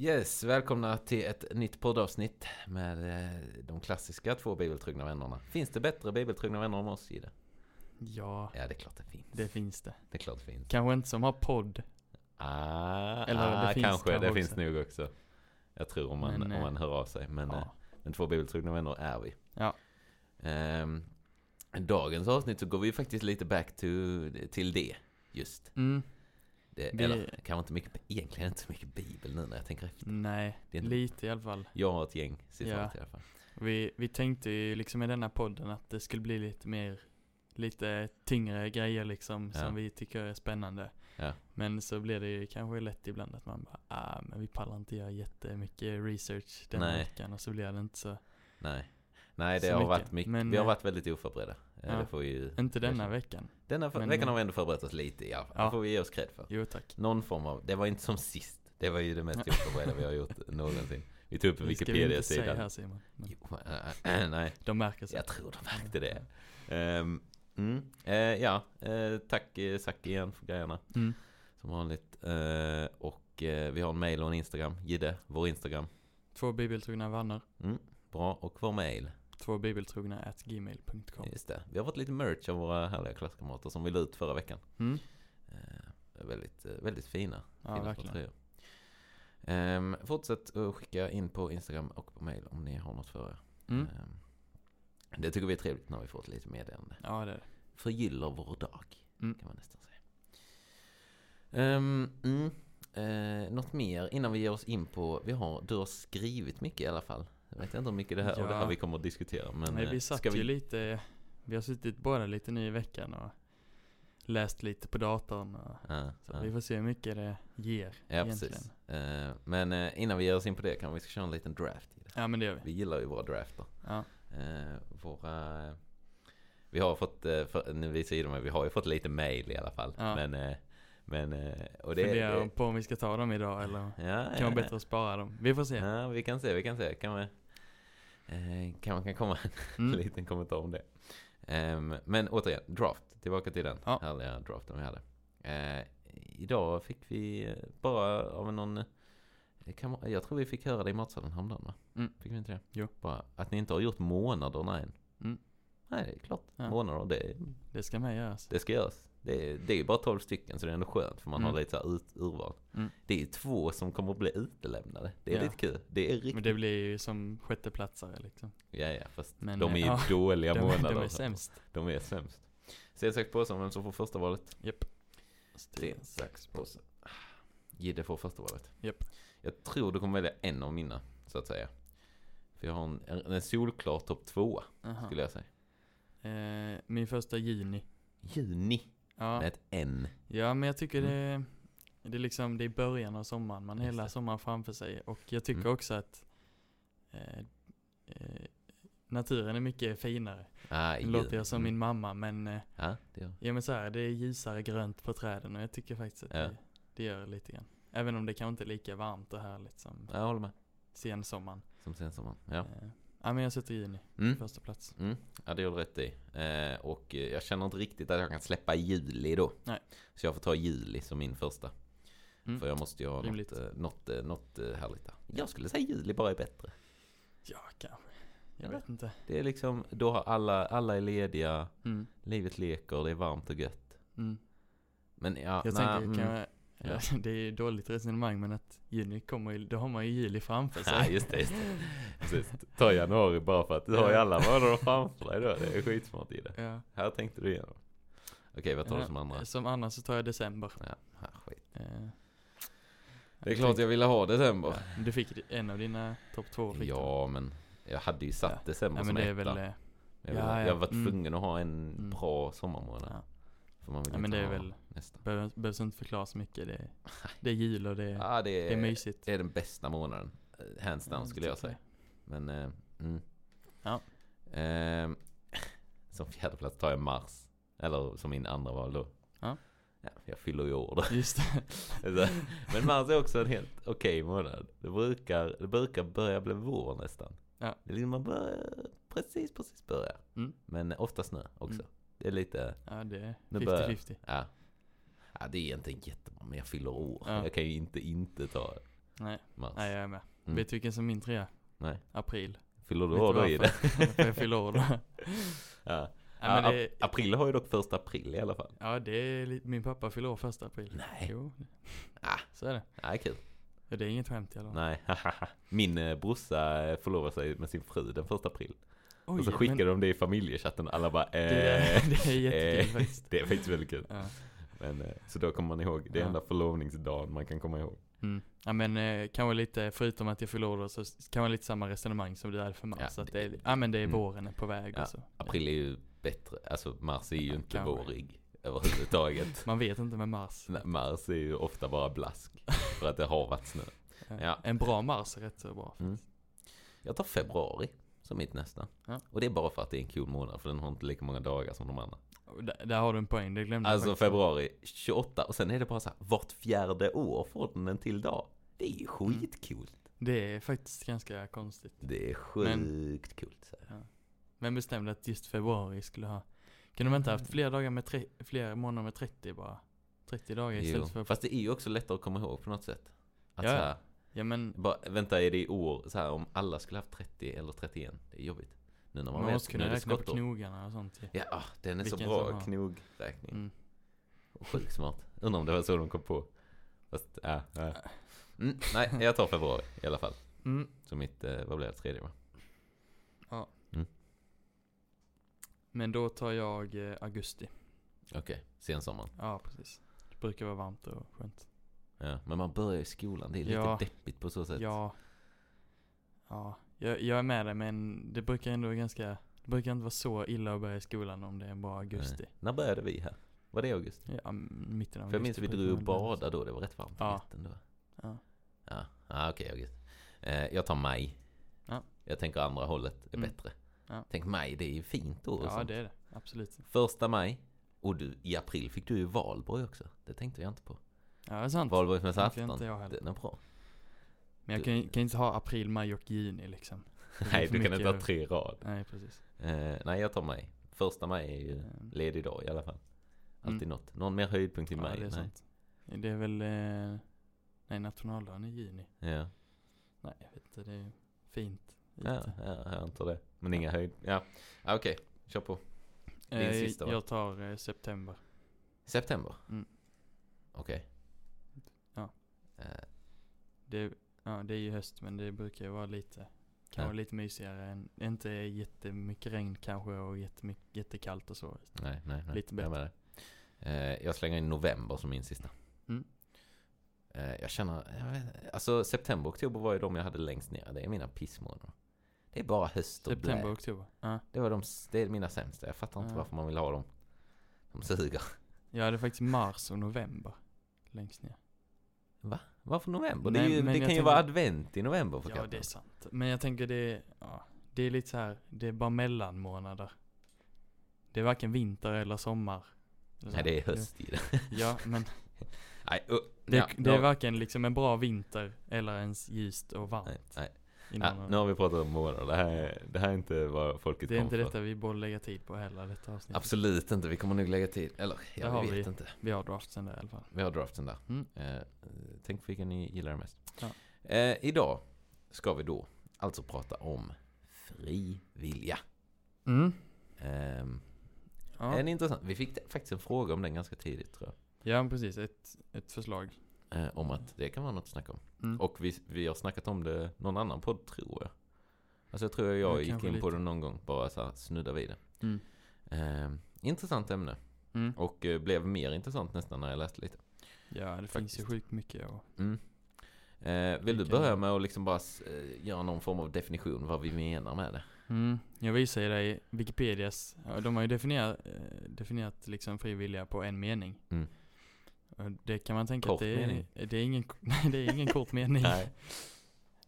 Yes, välkomna till ett nytt poddavsnitt med eh, de klassiska två bibeltrogna vännerna. Finns det bättre bibeltrogna vänner än oss, Gide? Ja, Ja, det är klart det finns. det finns det. Det är klart det finns. Kanske inte som har podd. Ah, Eller ah, det finns kanske, kanske det finns nog också. Jag tror om man, Men, om man eh, hör av sig. Men, eh, Ja. men två bibeltrogna vänner är vi. Ja. Ehm, dagens avsnitt så går vi faktiskt lite back to, till det, just. Mm, Det, Vi- Eller kanske inte mycket, egentligen inte så mycket bibel nu när jag tänker efter. nej, Det är inte- lite i alla fall. Jag har ett gäng citat Ja. i alla fall. Vi, vi tänkte ju liksom i denna podden att det skulle bli lite mer, lite tyngre grejer liksom Ja. som vi tycker är spännande. Ja. Men så blir det ju kanske lätt ibland att man bara, ah men vi pallar inte göra jättemycket research den veckan och så blir det inte så. Nej. Nej, det Så har mycket. varit mycket. Men, vi har eh, varit väldigt oförberedda. Ja. Det får ju Inte denna veckan. Denna men, veckan har vi ändå förberett oss lite i alla fall. Ja. Det får vi ge oss cred för. Jo tack. Någon form av, det var inte som sist. Det var ju det mest oförberedda vi har gjort någonsin. Vi tog upp en Det ska vi inte säga här Simon. Men Jo, äh, äh, nej, de märker så. jag tror de märkte det. Ehm, mm, eh, ja, eh, tack eh, Zack igen för grejerna. Mm. Som vanligt. Och vi har en mail och en Instagram. Gidde, vår Instagram. Två bibeltrogna vänner. Mm, bra. Och vår mail. Två bibeltrogna at gmail.com. Just det. Vi har fått lite merch av våra härliga klasskamrater som vi la ut förra veckan. Mm. Eh, väldigt, eh, väldigt fina. Ja, fina verkligen. Ehm, fortsätt att skicka in på Instagram och på mail om ni har något för er. Mm. Ehm, det tycker vi är trevligt när vi får ett litet meddelande. Ja, det är det. Förgyller vår dag, Mm. kan man nästan säga. Um, mm, eh, något mer innan vi ger oss in på, vi har, du har skrivit mycket i alla fall. Jag vet inte hur mycket det här, och det här Ja. vi kommer att diskutera. Men Nej, eh, vi satt ska vi, ju lite, vi har suttit båda lite nu i veckan och läst lite på datorn och Ja, så ja. vi får se hur mycket det ger Ja, egentligen. precis. Eh, men eh, innan vi ger oss in på det kan vi köra en liten draft. i det. Ja men det gör vi. Vi gillar ju våra drafter. Ja. Eh, våra, eh, vi har fått, eh, för, nu visar Ida mig, vi har ju fått lite mail i alla fall. Ja. Men, eh, men, eh, och det, Funderar det på om vi ska ta dem idag eller ja, kan ja, vara bättre att spara dem. Vi får se. Ja, vi kan se, vi kan se. Kan, vi, eh, kan man kan komma en Mm. liten kommentar om det. Ehm, men återigen, draft. Tillbaka till den Ja. härliga draften vi hade. Eh, idag fick vi eh, bara av någon... eh, Kan, man- jag tror vi fick höra det i matsalen häromdagen va? Mm. Fick vi inte det? Jo. Bara att ni inte har gjort månaderna än. Mm. Nej, det är klart. Ja. Månader, det, Det ska med göras. det ska göras. Det, är- det är ju bara 12 stycken så det är ändå skönt för man Mm. har lite så ut, urval. Mm. Det är två som kommer att bli utelämnade. Det är Ja. lite kul. Det är riktigt Men det blir ju som sjätteplatsare liksom. Ja, ja, fast Men, de är ju ja, dåliga De, månader. de är sämst. De är sämst. Sten, sax, påse om vem som får första valet. Japp. Sten, sax, påse. Gidde får första valet. Japp. Jag tror du kommer välja en av mina, så att säga. För jag har en, en, en solklar topp tvåa, Aha. skulle jag säga. Eh, min första juni. Juni, Ja. med ett N. Ja men jag tycker det, det är liksom, det är början av sommaren, man har hela det. sommaren framför sig. Och jag tycker Mm. också att eh, eh, naturen är mycket finare. Ah, Nu låter jag som Mm. min mamma men, eh, Ja, det ja men så här, det är ljusare grönt på träden och jag tycker faktiskt att Ja. det, det gör lite grann. Även om det kanske inte är lika varmt och härligt som Jag håller med. sensommaren. Som sensommaren. Ja. Ja men jag sätter juni, Mm. första plats. Mm. Ja, det gör du rätt i. Eh, och jag känner inte riktigt att jag kan släppa juli då. Nej. Så jag får ta juli som min första. Mm. För jag måste ju ha något, Rimligt. eh, något, eh, något eh, härligt där. Jag skulle säga juli bara är bättre. Ja kanske. Jag vet inte. Det är liksom, då har alla, alla är lediga, Mm. livet leker, det är varmt och gött. Mm. Men ja, Jag nej, tänker, mm. kan jag, ja. det är ju dåligt resonemang men att juni kommer då har man ju juli framför sig. Ja, just det, just det. Precis. Ta januari bara för att du har ju alla månader framför dig då. Det är skitsmart i det. Ja. Här tänkte du igenom. Okej, vad tar du som andra? Som andra så tar jag december. Ja, här, skit. Eh, Det är klart jag ville ha december. ja, Du fick en av dina topp två fick du. Ja, men jag hade ju satt Ja. december ja som etta. väl, eh, jag, ja, ja. jag var Mm. tvungen att ha en Mm. bra sommarmånad. För man vill Ja, men det är väl- nästa. behövs inte förklara så mycket. Det är, det är jul och det är, Ja, det det är är, mysigt. det är den bästa månaden. eh, Hands down Ja, skulle jag säga. Men, eh, mm. Ja. Ehm, som fjärde plats tar jag mars. Eller som min andra val då. Ja. Ja, jag fyller ju år då. Just det. Men mars är också en helt okej månad. Det brukar, det brukar börja bli vår nästan. Ja. Det är liksom man börjar precis, precis börja. Mm. Men ofta snö också. Mm. Det är lite, Ja, det är Nu börjar- 50-50. ja. ja. det är inte jättebra men jag fyller år. Ja. Jag kan ju inte inte ta. Nej, Mars. nej jag är med. Mm. Vet du vilken som min trea? Nej. April. Fyller du år då i det? För jag fyller år då. Ja. Men Ja, det, ap- april har ju dock första april i alla fall. ja, det är lite, min pappa fyller år första april. Nej. Jo, Ah. så är det. Nej, kul. Ja, det är inget skämt i alla fall. Nej, Min eh, brorsa eh, förlovar sig med sin fru den första april. Oj, och så men skickar de det i familjechatten. Alla bara eh, det, är, det är jättekul eh, faktiskt. Det är faktiskt väldigt kul. Ja. Men, eh, så då kommer man ihåg. Det är Ja. enda förlovningsdagen man kan komma ihåg. Mm. Ja men eh, kanske lite, förutom att jag då, så kan vara lite samma resonemang som det är för mars. Ja, att det- är, ja men det är mm. våren är på väg Ja, och så. April är ju bättre. Alltså mars är ju Ja, inte kanske. vårig överhuvudtaget. Man vet inte med mars. Nej, mars är ju ofta bara blask. För att det har varit snö. Ja. En bra mars är rätt så bra. Mm. Jag tar februari som mitt nästa. Ja. Och det är bara för att det är en cool månad. För den har inte lika många dagar som de andra. Där, där har du en poäng, det glömde Alltså faktiskt. februari 28 och sen är det bara så här, vart fjärde år får den en till dag. Det är ju Mm. skitcoolt. Det är faktiskt ganska konstigt. Det är sjukt coolt. Här. Vem bestämde att just februari skulle ha... Kunde man inte haft fler dagar med tre, fler månader med 30 bara? 30 dagar Jo. istället för... Fast det är ju också lättare att komma ihåg på något sätt. Att Ja, så ja. här, Ja men bara, vänta är det i år, så här, om alla skulle haft 30 eller 31, det är jobbigt. Nu när man, man vet, måste nu kunna är det räkna på knogarna och sånt. Ja, ah, den är så Vilken bra, som har. knogräkning. Mm. Och Sjukt smart. Undrar om det var så de kom på. Fast, ja, ja. Mm, nej, jag tar februari i alla fall. Mm. Så mitt, eh, vad blev det, tredje va? Men då tar jag eh, augusti. Okej, sensommaren. Ja precis. Det brukar vara varmt och skönt. Ja, men man börjar i skolan, det är lite Ja. deppigt på så sätt. Ja. Ja, jag, jag är med dig men det brukar ändå ganska, det brukar inte vara så illa att börja i skolan om det är bara augusti. Nej. När började vi här? Var det augusti? Ja, mitten av För jag minns augusti vi drog och badade då, det var rätt varmt i Ja. Då. Ja. Ja, ah, okej augusti. Eh, jag tar maj. Ja. Jag tänker andra hållet är Mm. bättre. Ja. Tänk maj, det är ju fint då. Ja sånt. det är det, absolut. Första maj. Och du, i april fick du ju valborg också. Det tänkte jag inte på. Ja det är sant. Valborgsmässoafton. inte jag heller. Den är bra. Men jag kan, kan inte ha april, maj och juni liksom. Nej, du kan inte ha tre rad. Nej precis. Eh, nej, jag tar maj. Första maj är ju Mm. ledig dag i alla fall. Alltid Mm. något. Någon mer höjdpunkt i Ja maj? det är nej. sant. Det är väl, eh, nej nationaldagen i juni. Ja. Nej jag vet inte, det är fint. Ja, ja, jag antar det. Men inga höjd... Ja, ah, okej. Kör på. din Eh, sista, va? jag tar eh, september. September? Mm. Okej. Ja. Eh, Det, ja, det är ju höst men det brukar ju vara lite, kan Ja. vara lite mysigare än, inte jättemycket regn kanske och jättemycket, jättekallt och så. nej, nej, nej. Lite Jag med dig. Eh, jag slänger in november som min sista. Mm. Eh, jag känner, jag vet, alltså september och oktober var ju de jag hade längst ner. Det är mina pissmånader. Det är bara höst och September, blä. oktober. Ja. Det, var de, det är mina sämsta. Jag fattar inte Ja. varför man vill ha dem. De suger. Jag hade faktiskt mars och november längst ner. Varför november? Nej, det ju, men det kan ju tänker- vara advent i november för Ja katten. det är sant. Men jag tänker det, är- ja, det är lite så här, det är bara mellanmånader. Det är varken vinter eller sommar. Eller. Nej, det är höst i det. Ja men Nej, uh, det, ja, det är varken liksom en bra vinter eller ens ljust och varmt. Nej, nej. Ja, nu har vi pratat om månader. Det här, är- det här är inte vad folket det är inte för. detta vi borde lägga tid på heller, detta avsnitt. Absolut inte. Vi kommer nog lägga tid. Eller, Det ja, har vi vet vi. inte. Vi har draftsen där i alla fall. Vi har draften där. Mm. Eh, tänk vilken ni gillar mest. Ja. Eh, idag ska vi då alltså prata om fri vilja. Mm. Ehm, Ja. En intressant. Vi fick faktiskt en fråga om den ganska tidigt tror jag. ja, precis. Ett, ett förslag. Eh, om att det kan vara något att snacka om. Mm. Och vi, vi har snackat om det någon annan podd tror jag. Alltså jag tror jag Ja, gick in på lite. det någon gång. Bara så här snudda vid det. Mm. Ehm, intressant ämne. Mm. Och eh, blev mer intressant nästan när jag läste lite. Ja, det finns Faktiskt. ju sjukt mycket och Mm. Eh, vill du börja med att liksom bara eh, göra någon form av definition vad vi menar med det? Mm, jag visar ju dig Wikipedias, de har ju definierat, eh, definierat liksom frivilliga på en mening. Mm. Det kan man tänka Kort att det är, det är ingen, nej det är ingen kort mening. Nej.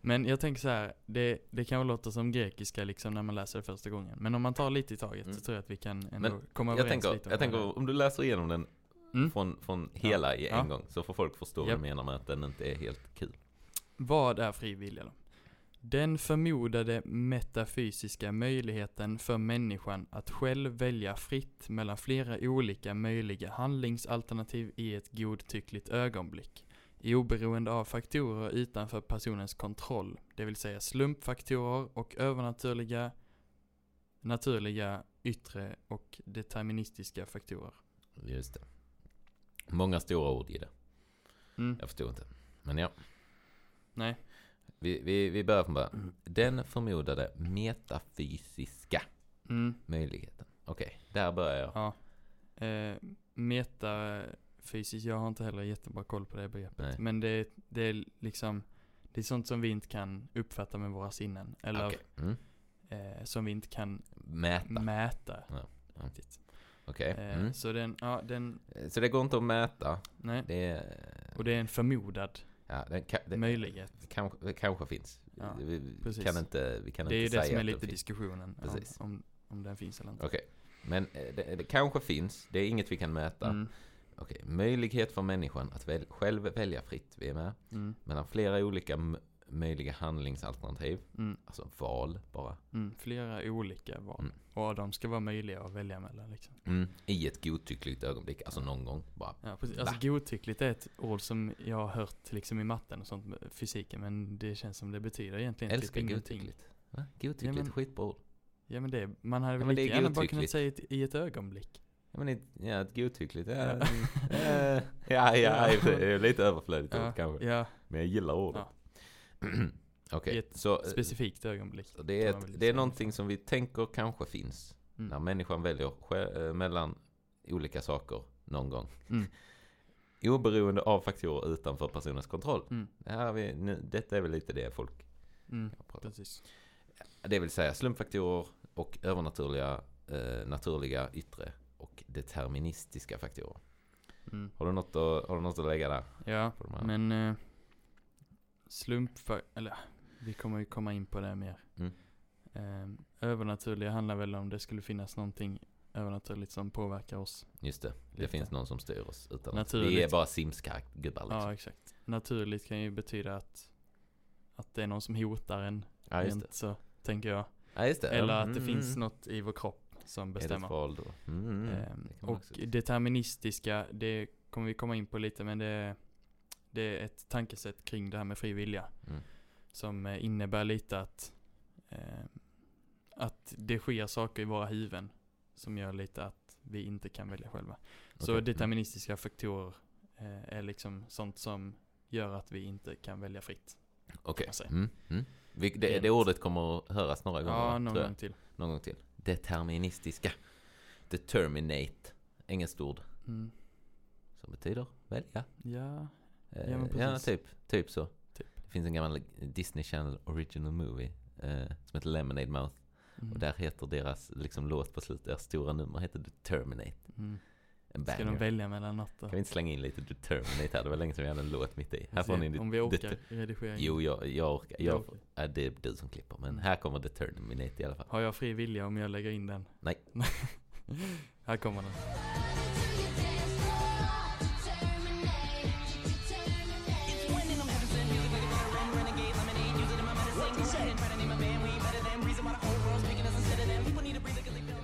Men jag tänker så här, det, det kan låta som grekiska liksom när man läser det första gången. Men om man tar lite i taget Mm. så tror jag att vi kan ändå Men komma överens tänker, lite om jag vad tänker om du läser igenom den mm. från, från hela i en Ja. gång så får folk förstå vad Japp. du menar med att den inte är helt kul. Vad är frivilliga då? Den förmodade metafysiska möjligheten för människan att själv välja fritt mellan flera olika möjliga handlingsalternativ i ett godtyckligt ögonblick. oberoende av faktorer utanför personens kontroll, det vill säga slumpfaktorer och övernaturliga, naturliga, yttre och deterministiska faktorer. Just det. Många stora ord i det. Mm. Jag förstod inte. Men ja. Nej. Vi, vi, vi börjar från början. Den förmodade metafysiska Mm. möjligheten. Okej, där börjar jag. Ja. Eh, metafysiskt, jag har inte heller jättebra koll på det begreppet. Nej. Men det, är- det är liksom, det är sånt som vi inte kan uppfatta med våra sinnen. Eller Okej. Mm. eh, som vi inte kan Mäta. mäta. Ja, ja. Riktigt. Okej. Eh, Mm. Så den, ja den, Så det går inte att mäta. nej. Det är... Och det är en förmodad Ja, det, kan, det, möjlighet. kanske, det kanske finns. Ja, vi precis. kan inte, vi kan Det är inte det säga som är att lite det finns. diskussionen. Om, Precis. om, om den finns eller inte. Okej. Men eh, det, det kanske finns. Det är inget vi kan mäta. Mm, Okej. Möjlighet för människan att väl, själv välja fritt. Vi är med. mm, Mellan flera olika möjliga handlingsalternativ. mm, Alltså val bara. mm. Flera olika val. Mm. Och de ska vara möjliga att välja mellan liksom. Mm. I ett godtyckligt ögonblick. Alltså någon gång. Bara. Ja, precis. Alltså godtyckligt är ett ord som jag har hört liksom i matten och sånt, fysiken, men det känns som det betyder egentligen Älskar typ ingenting. godtyckligt. Va? Godtyckligt Ja, men- skitbra ord. Ja men det, man hade Ja, väl lika gärna bara kunnat säga ett, i ett ögonblick. Ja men ett, ja, ett godtyckligt. Ja, Ja. eh, ja, ja, är lite överflödigt Ja, ord kanske. Ja, Men jag gillar ordet. Okej, I ett så eh, specifikt ögonblick. det är, ett, det är någonting som vi tänker kanske finns. Mm. När människan väljer eh, mellan olika saker någon gång. Mm. Oberoende av faktorer utanför personens kontroll. Mm. Det här vi, nu, detta är väl lite det folk Mm. pratar om. Precis. Det vill säga slumpfaktorer och övernaturliga, eh, naturliga yttre och deterministiska faktorer. Mm. Har du något att, har du något att lägga där? Ja, men eh, slump för, eller vi kommer ju komma in på det mer. Mm. Eh, övernaturliga handlar väl om det skulle finnas någonting övernaturligt som påverkar oss. Just det, det Lite. finns någon som styr oss. Utan att, Naturligt. vi är bara Sims-gubbar liksom. Ja, exakt. Naturligt kan ju betyda att, att det är någon som hotar en. Ja, just det. så, tänker jag. Ja, just det. Eller att Mm, det finns mm. något i vår kropp som Är det bestämmer. val då? Mm, Ehm, det och deterministiska, det kommer vi komma in på lite, men det, det är ett tankesätt kring det här med fri vilja. Mm. Som eh, innebär lite att, eh, att det sker saker i våra huvuden som gör lite att vi inte kan välja själva. Så Okej. deterministiska faktorer eh, är liksom sånt som gör att vi inte kan välja fritt. Okej. säga. Mm, mm. Det, Rent. det ordet kommer att höras några gånger, Ja, någon gång till. någon gång till. Deterministiska. Determinate. Engelskt ord. Mm. Som betyder välja. Ja, Ja, men ja, typ, typ så. Typ. Det finns en gammal Disney Channel original movie eh, som heter Lemonade Mouth. mm. Och där heter deras liksom, låt på slutet, deras stora nummer heter Determinate. Mm. En Ska de välja mellan något då? Kan vi inte slänga in lite Determinate här? Det var länge sedan vi hade en låt mitt i. Här får ni om vi orkar redigera in. Jo, jag, jag orkar. Jag orkar. det är du som klipper. Men Mm. här kommer Determinate i alla fall. Har jag fri vilja om jag lägger in den? Nej. Här kommer den.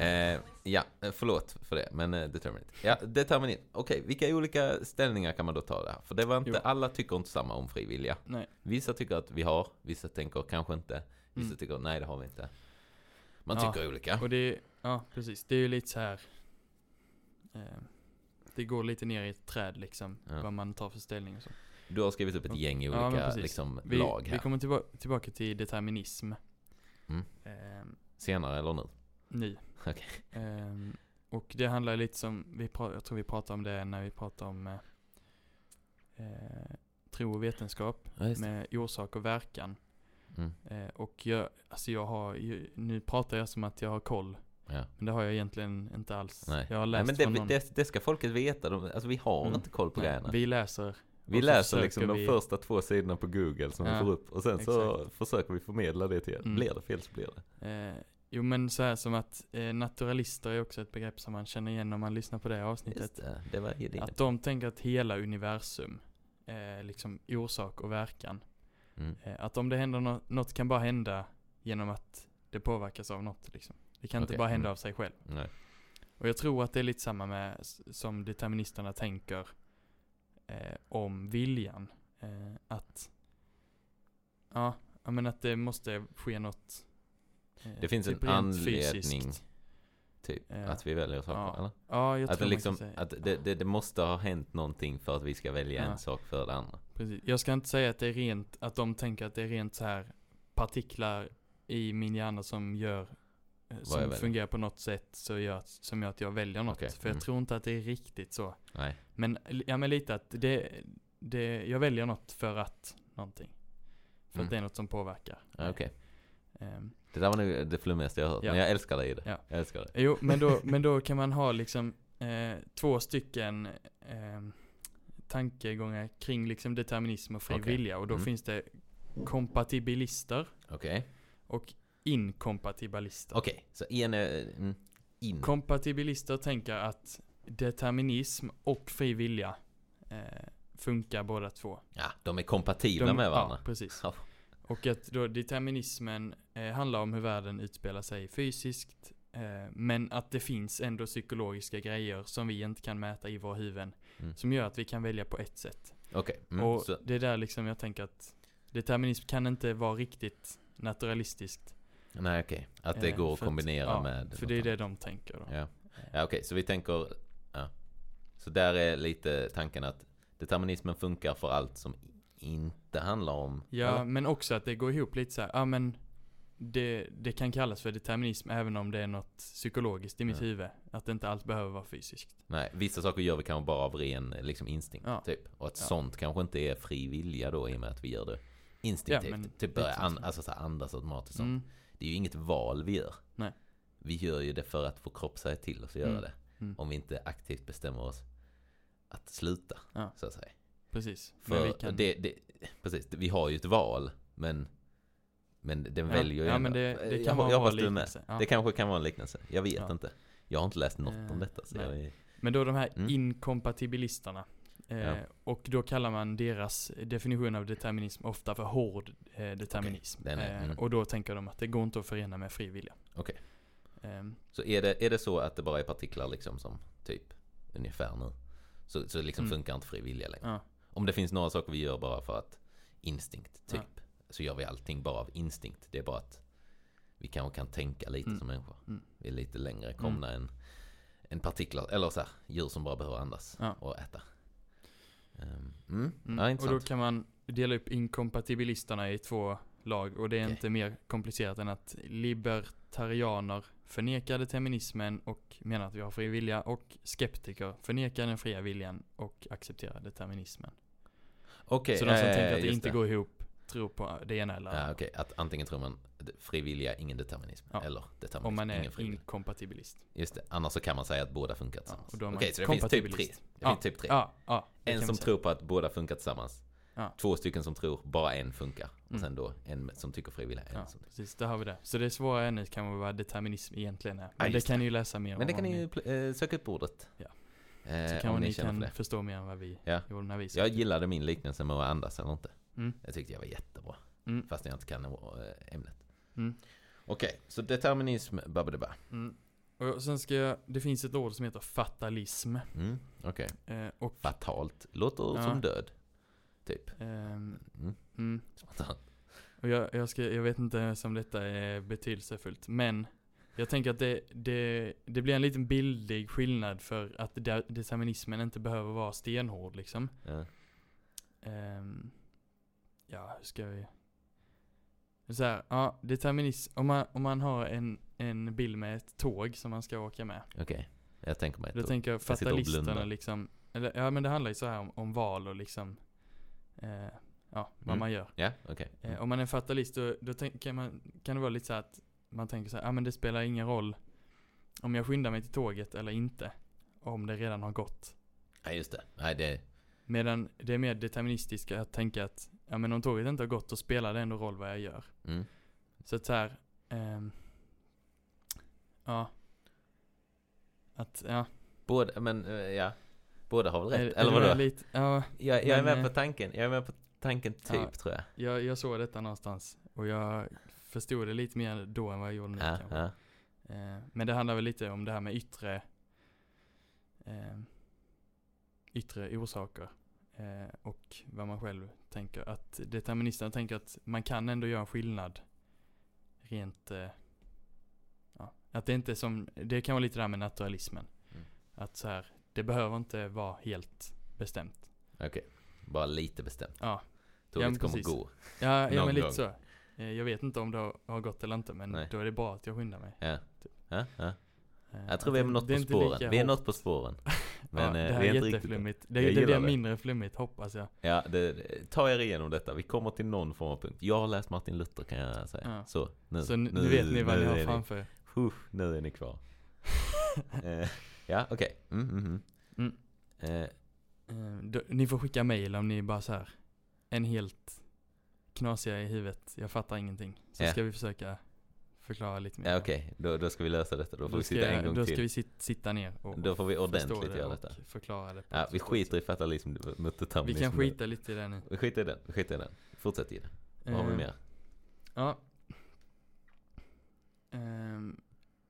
Eh, ja, eh, förlåt för det, men eh, Determinate. Ja, Determinate. Okej, vilka olika ställningar kan man då ta där? För det var inte, Jo. alla tycker inte samma om fri vilja. Nej. Vissa tycker att vi har, vissa tänker kanske inte. Vissa Mm. tycker nej det har vi inte. Man Ja, tycker olika. Och det ja precis. Det är ju lite så här. Eh, det går lite ner i ett träd liksom. Ja. Vad man tar för ställning och så. Du har skrivit upp ett gäng Ja, olika precis. liksom, Vi, lag här. vi kommer tillba- tillbaka till determinism. Mm. Eh, Senare eller nu? Nu. Okej. Ehm, och det handlar lite som, vi pra- jag tror vi pratade om det när vi pratade om eh, eh, tro och vetenskap Ja, med orsak och verkan. Mm. Eh, och jag, alltså jag har ju, nu pratar jag som att jag har koll. Ja. Men det har jag egentligen inte alls. Nej. Jag har Nej, läst men från det, någon. det, det ska folket veta. De, alltså vi har Mm. inte koll på Nej, grejerna. Vi läser. Vi läser liksom försöker de vi- första två sidorna på Google som vi Ja, får upp och sen så försöker vi förmedla det till er. Mm. Blir det fel så blir det. Eh, jo men så här som att eh, naturalister är också ett begrepp som man känner igen om man lyssnar på det avsnittet. Just det, det var ju det. Att de tänker att hela universum är liksom orsak och verkan. Mm. Eh, Att om det händer något, något kan bara hända genom att det påverkas av något liksom. Det kan inte Okej, bara hända mm. av sig själv. Nej. Och jag tror att det är lite samma med som deterministerna tänker eh, om viljan. eh, att, ja, men att det måste ske något. Eh, Det finns typ en anledning, fysiskt. typ, Ja. att vi väljer saker, Ja. eller? Ja, jag Att, det, tror liksom, man kan säga. att det, det, det måste ha hänt någonting för att vi ska välja Ja. en sak för det andra. Precis. Jag ska inte säga att det är rent, att de tänker att det är rent så här partiklar i min hjärna som gör, eh, som fungerar på något sätt så gör, att- som gör att jag väljer något. Okej, För jag mm. tror inte att det är riktigt så. Nej. Men, ja men lite att det, det, jag väljer något för att någonting. För Mm. att det är något som påverkar. Ja, Ehm, Det där var nog det flummigaste jag hört. Ja. Men jag älskar dig i det. Ja. Jag älskar det. Jo, men då, men då kan man ha liksom eh, två stycken eh, tankegångar kring liksom determinism och fri Okej. vilja. Och då Mm. finns det kompatibilister Okej. och inkompatibilister. Okej, så en är mm, in. Kompatibilister tänker att determinism och fri vilja eh, funkar båda två. ja, de är kompatibla De- med varandra. Ja, precis. Och att då determinismen eh, handlar om hur världen utspelar sig fysiskt. Eh, men att det finns ändå psykologiska grejer som vi inte kan mäta i våra huvuden. Mm. Som gör att vi kan välja på ett sätt. Okej. Mm, och så, det är där liksom jag tänker att determinism kan inte vara riktigt naturalistiskt. nej okej. Att det Eh, går att för kombinera ja, med För det är det de tänker då. Ja, ja okej. Så vi tänker... Ja. Så där är lite tanken att determinismen funkar för allt som inte handlar om... Ja, eller? men också att det går ihop lite så här, ja men det, det kan kallas för determinism även om det är något psykologiskt i mitt Ja. huvud. Att inte allt behöver vara fysiskt. Nej, vissa saker gör vi kanske bara av ren liksom, instinkt. Ja. Typ. Och att Ja. sånt kanske inte är fri vilja då i och med att vi gör det instinktivt. Ja, men typ börja an- så. alltså, så andas automatiskt. Mm. Det är ju inget val vi gör. Nej. Vi gör ju det för att få kropp säga till oss att göra Mm. det. Mm. Om vi inte aktivt bestämmer oss att sluta, Ja. så att säga. Precis. För vi kan, det, det, precis, vi har ju ett val, men, men den Ja, väljer ju ja, ändå. men det- det jag, kan hop- vara jag en liknelse. Ja. Det kanske kan vara en liknelse. Jag vet Ja. inte. Jag har inte läst något om Eh, detta. Så jag är, Men då de här Mm. inkompatibilisterna. Eh. Och då kallar man deras definition av determinism ofta för hård eh, determinism. den är- eh, mm. Och då tänker de att det går inte att förena med fri vilja. Okej. Ehm, Så är det, är det så att det bara är partiklar liksom som typ ungefär nu? Så, så liksom Mm. funkar inte fri vilja längre? Ja. Om det finns några saker vi gör bara för att instinkt, typ. Så gör vi allting bara av instinkt. Det är bara att vi kanske kan tänka lite Mm. som människor. Mm. Vi är lite längre komna än, än partiklar, eller så här, djur som bara behöver andas Ja. och äta. Um, mm. Mm. Ja, och då kan man dela upp inkompatibilisterna i två lag. Och det är Okej. inte mer komplicerat än att libertarianer förnekar determinismen och menar att vi har fri vilja. Och skeptiker förnekar den fria viljan och accepterar determinismen. Okej, Så de som eh, tänker att det just inte går ihop tror på det ena eller Ja, okej. Att antingen tror man d- fri vilja, ingen determinism. Ja. Eller determinism, Om man är ingen fri vilja. inkompatibilist. Just det. Annars så kan man säga att båda funkar tillsammans. och då är man Okej, så det finns typ tre. kompatibilist. Det finns typ tre. Ja, ja. det en som säga. tror på att båda funkar tillsammans. Ja. Två stycken som tror bara en funkar. Och Mm. sen då en som tycker fri vilja, en Ja, som precis. Där har vi det. Så det svåra ämnet kan vara vad determinism egentligen är. Men det just kan ni ju läsa mer om. Men det kan om ni ju pl- eh, söka upp ordet. Ja. Eh, Så om kan ni för kan det. förstå mer än vad vi Ja. gjorde när vi Jag gillade min liknelse med att andas eller inte. Mm. Jag tyckte jag var jättebra. Mm. Fast jag inte kan eh, ämnet. Mm. Okej, så determinism, babadaba. Mm. Och sen ska jag, det finns ett ord som heter fatalism. Mm, okej. Eh, och, Fatalt. Låter Ja. som död. Typ. ehm, Mm. mm. Och jag, jag, ska, jag vet inte om detta är betydelsefullt, men jag tänker att det, det, det blir en liten bildlig skillnad för att de, determinismen inte behöver vara stenhård liksom. Ja. Ehm, ja, hur ska vi... Så här, ja, determinism, om man, om man har en, en bild med ett tåg som man ska åka med. Okej. Jag tänker mig Då ett ord. tänker jag fatalisterna blundar. liksom, eller, ja men det handlar ju så här om, om val och liksom, eh, ja, vad Mm. man gör. Ja, okej. Eh, om man är fatalist då, då tänk, kan, man, kan det vara lite så att man tänker så här, ja men det spelar ingen roll om jag skyndar mig till tåget eller inte, om det redan har gått. Ja, just det. Nej, det... Medan det är mer deterministiskt att tänka att, ja men om tåget inte har gått, då spelar det ändå roll vad jag gör. Mm. Så att så här, ehm, ja. Att, ja. Båda, men eh, ja. Båda har väl rätt? Är- är eller vadå? Lite, ja, Jag, jag är men, med på eh, tanken. Jag är med på tanken typ, Ja. tror jag. jag, jag såg detta någonstans och jag förstod det lite mer då än vad jag gjorde nu Ja, kanske. ja. Eh, men det handlar väl lite om det här med yttre, eh, yttre orsaker. Eh, och vad man själv tänker. Att deterministerna tänker att man kan ändå göra en skillnad rent, ja, att det inte är som, det kan vara lite det här med naturalismen. Mm. Att så här, det behöver inte vara helt bestämt. Okej, bara lite bestämt. Ja, Tåget Ja, kommer gå. ja, ja men lite gång. så. Eh, jag vet inte om det har- gått eller inte men Nej. då är det bra att jag skyndar mig. Ja. Ja, ja. Eh, Jag tror vi är det- något det på spåren. lika Vi är något på spåren. Men ja, eh, det här är jätteflummigt. Det, Jag det blir det. mindre flummigt hoppas jag. Ja, det, det- ta er igenom detta. Vi kommer till någon form av punkt. Jag har läst Martin Luther kan jag säga. Ja. Så, nu, Så nu, nu vet ni vad ni har framför er. Nu är ni kvar. eh, ja, okej. Mm, mm, mm. Mm. Eh, Eh, då, ni får skicka mail om ni bara så här en helt knasiga i huvudet. Jag fattar ingenting. Så Ja. ska vi försöka förklara lite mer. ja, okej. Då, då ska vi lösa detta. Då får Då vi ska, sitta en gång då till. ska vi sit, sitta ner och Då får vi ordentligt det göra detta. förklara det. Ja, vi skiter i fatalism mot Vi kan skita lite i det nu. Vi skiter i den. Vi skiter i den. Fortsätt i det. Vad har vi Eh, mer? Ja. Ehm,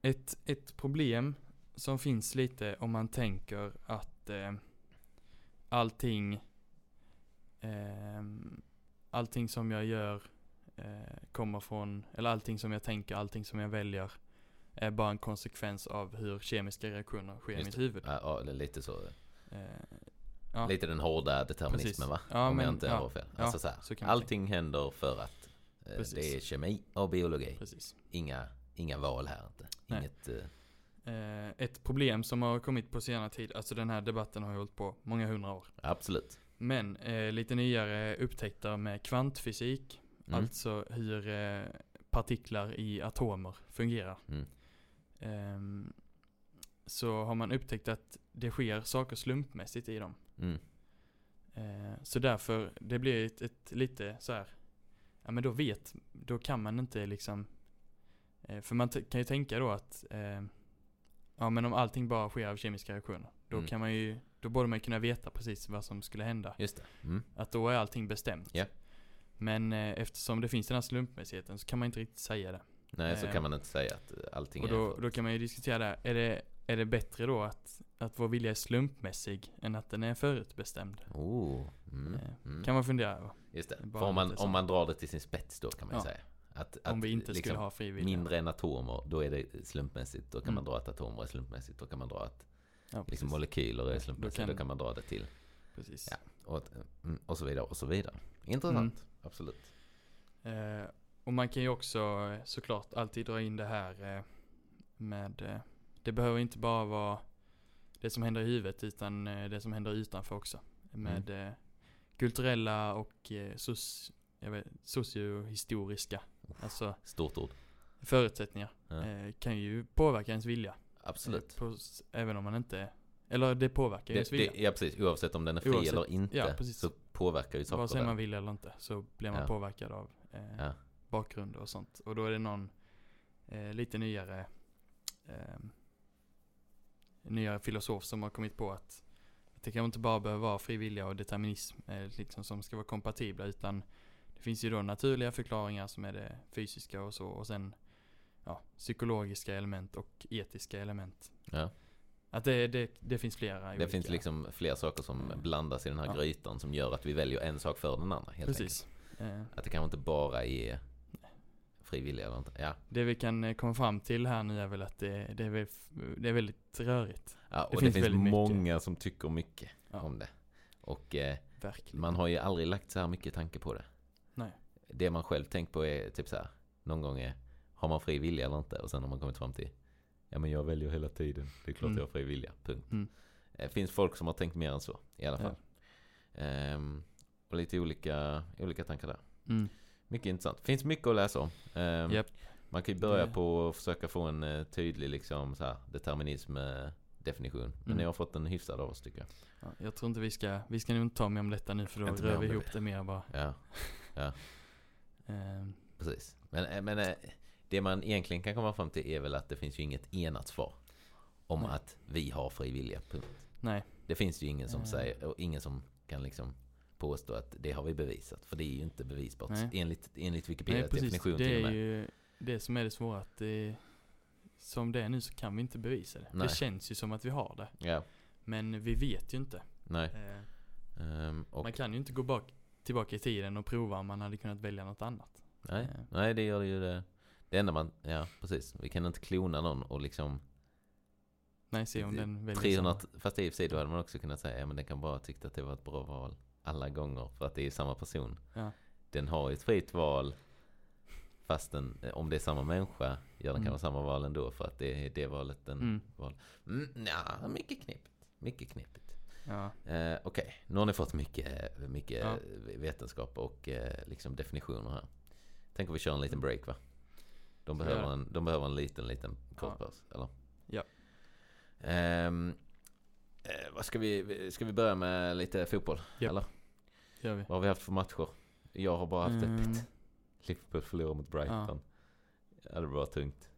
ett, ett problem som finns lite om man tänker att eh, allting ehm, allting som jag gör eh, kommer från, eller allting som jag tänker, allting som jag väljer är bara en konsekvens av hur kemiska reaktioner sker i Just mitt det. huvud. Ja, ja, lite så. Eh, ja, Lite den hårda determinismen Precis. va? Ja, Om men- jag inte ja, har fel. Alltså så här, så allting händer för att eh, det är kemi och biologi. precis. Inga, inga val här inte. Nej. Inget, eh, Eh, ett problem som har kommit på senare tid, alltså den här debatten har ju hållit på många hundra år. absolut. Men eh, lite nyare upptäckter med kvantfysik, Mm. alltså hur eh, partiklar i atomer fungerar. Mm. Ehm, så har man upptäckt att det sker saker slumpmässigt i dem. Mm. Eh, så därför, det blir ett, ett lite så här. ja men då vet, då kan man inte liksom, eh, för man kan ju tänka då att, eh, ja men om allting bara sker av kemiska reaktioner, då Mm. kan man ju, då borde man kunna veta precis vad som skulle hända. Just det. Mm. Att då är allting bestämt. Ja. Men eh, eftersom det finns den här slumpmässigheten så kan man inte riktigt säga det. Nej, så Eh, kan man inte säga att eh, allting Och är då, för... då kan man ju diskutera där, är det, är det bättre då att, att vår vilja är slumpmässig än att den är förutbestämd? Oh. Mm. Eh, Mm. Kan man fundera över. Just det. det är bara För om, man, så. om man drar det till sin spets då kan man ju Ja. säga. Att, Om att vi inte liksom, skulle ha fri vilja. mindre än atomer, då är det slumpmässigt. Då kan man Mm. dra att atomer är slumpmässigt. Då kan man dra att ja, liksom, molekyler är Ja, då Då kan man dra det till. precis. Ja. Och, mm, och så vidare och så vidare. Intressant. Mm. Absolut. Eh, och man kan ju också eh, såklart alltid dra in det här eh, med, eh, det behöver inte bara vara det som händer i huvudet utan eh, det som händer utanför också. Med Mm. eh, kulturella och jag vet, sociohistoriska, alltså Stort ord. förutsättningar Ja. kan ju påverka ens vilja. Absolut. Eh, på, även om man inte, eller det påverkar ju Det, vilja. det, ja precis, oavsett om den är fri Oavsett- eller inte ja, så påverkar ju saker Vare sig man vill eller inte så blir man Ja. påverkad av eh, Ja. bakgrund och sånt. Och då är det någon eh, lite nyare eh, nyare filosof som har kommit på att, det kan inte bara behöva vara fri vilja och determinism eh, liksom som ska vara kompatibla utan det finns ju då naturliga förklaringar som är det fysiska och så och sen ja, psykologiska element och etiska element. Ja. Att det, det, det finns flera Det olika. finns liksom fler saker som Mm. blandas i den här Ja. grytan som gör att vi väljer en sak för den andra. Helt Precis. Eh, Enkelt. Att det kanske inte bara är frivilliga eller inte. Ja. Det vi kan eh, komma fram till här nu är väl att det, det, är, väl, det är väldigt rörigt. ja och Det det finns finns, väldigt mycket. många som tycker mycket Ja. om det. Och eh, man har ju aldrig lagt så här mycket tanke på det. Nej. Det man själv tänkt på är typ så här. Någon gång är, har man fri vilja eller inte? Och sen har man kommit fram till, ja men jag väljer hela tiden. Det är klart Mm. jag har fri vilja. Punkt. Mm. Det finns folk som har tänkt mer än så i alla Ja. fall. Ehm, och lite olika, olika tankar där. Mm. Mycket intressant. Finns mycket att läsa om. Ehm, Japp. Man kan ju börja Det- på att försöka få en eh, tydlig liksom, så här, determinism eh, definition. Men Mm. ni har fått en hyfsad av oss tycker jag. Ja, jag tror inte vi ska, vi ska nog inte ta mer om detta nu för då rör vi ihop det mer bara. Ja, Ehm, precis. Men, eh, men eh, det man egentligen kan komma fram till är väl att det finns ju inget enat svar. Om Nej. att vi har fri vilja. Punkt. nej, Det finns ju ingen som Eh. säger, och ingen som kan liksom påstå att det har vi bevisat. För det är ju inte bevisbart. Nej. Enligt, enligt Wikipedias nej precis. definition Det till och är ju det som är det svåra att det, som det är nu så kan vi inte bevisa det. Nej. Det känns ju som att vi har det. Ja, Men vi vet ju inte. nej. Eh, och, Man kan ju inte gå bak, tillbaka i tiden och prova om man hade kunnat välja något annat. nej, eh. nej, det gör ju det. Det enda man, ja precis. Vi kan inte klona någon och liksom Nej, se om den väljer 300, samma. fast i och för sig då hade man också kunnat säga, ja men den kan bara tycka att det var ett bra val alla gånger för att det är samma person. Ja. Den har ju ett fritt val fast den, eh, om det är samma människa gör den Mm. kanske samma val ändå för att det är det valet den Mm. val. Mm, ja, mycket knepigt. Mycket knepigt. Ja. Eh, Okej, nu har ni fått mycket, mycket Ja. vetenskap och eh, liksom definitioner här. Tänk om vi kör en liten break va? De behöver, göra en, de behöver en liten, liten kort Ja. eller? Ja. Eh, vad ska vi, ska vi börja med lite fotboll? Japp. Eller? Gör vi. Vad har vi haft för matcher? Jag har bara haft Mm. ett. Liverpool förlorar mot Brighton. Ja. det var tungt.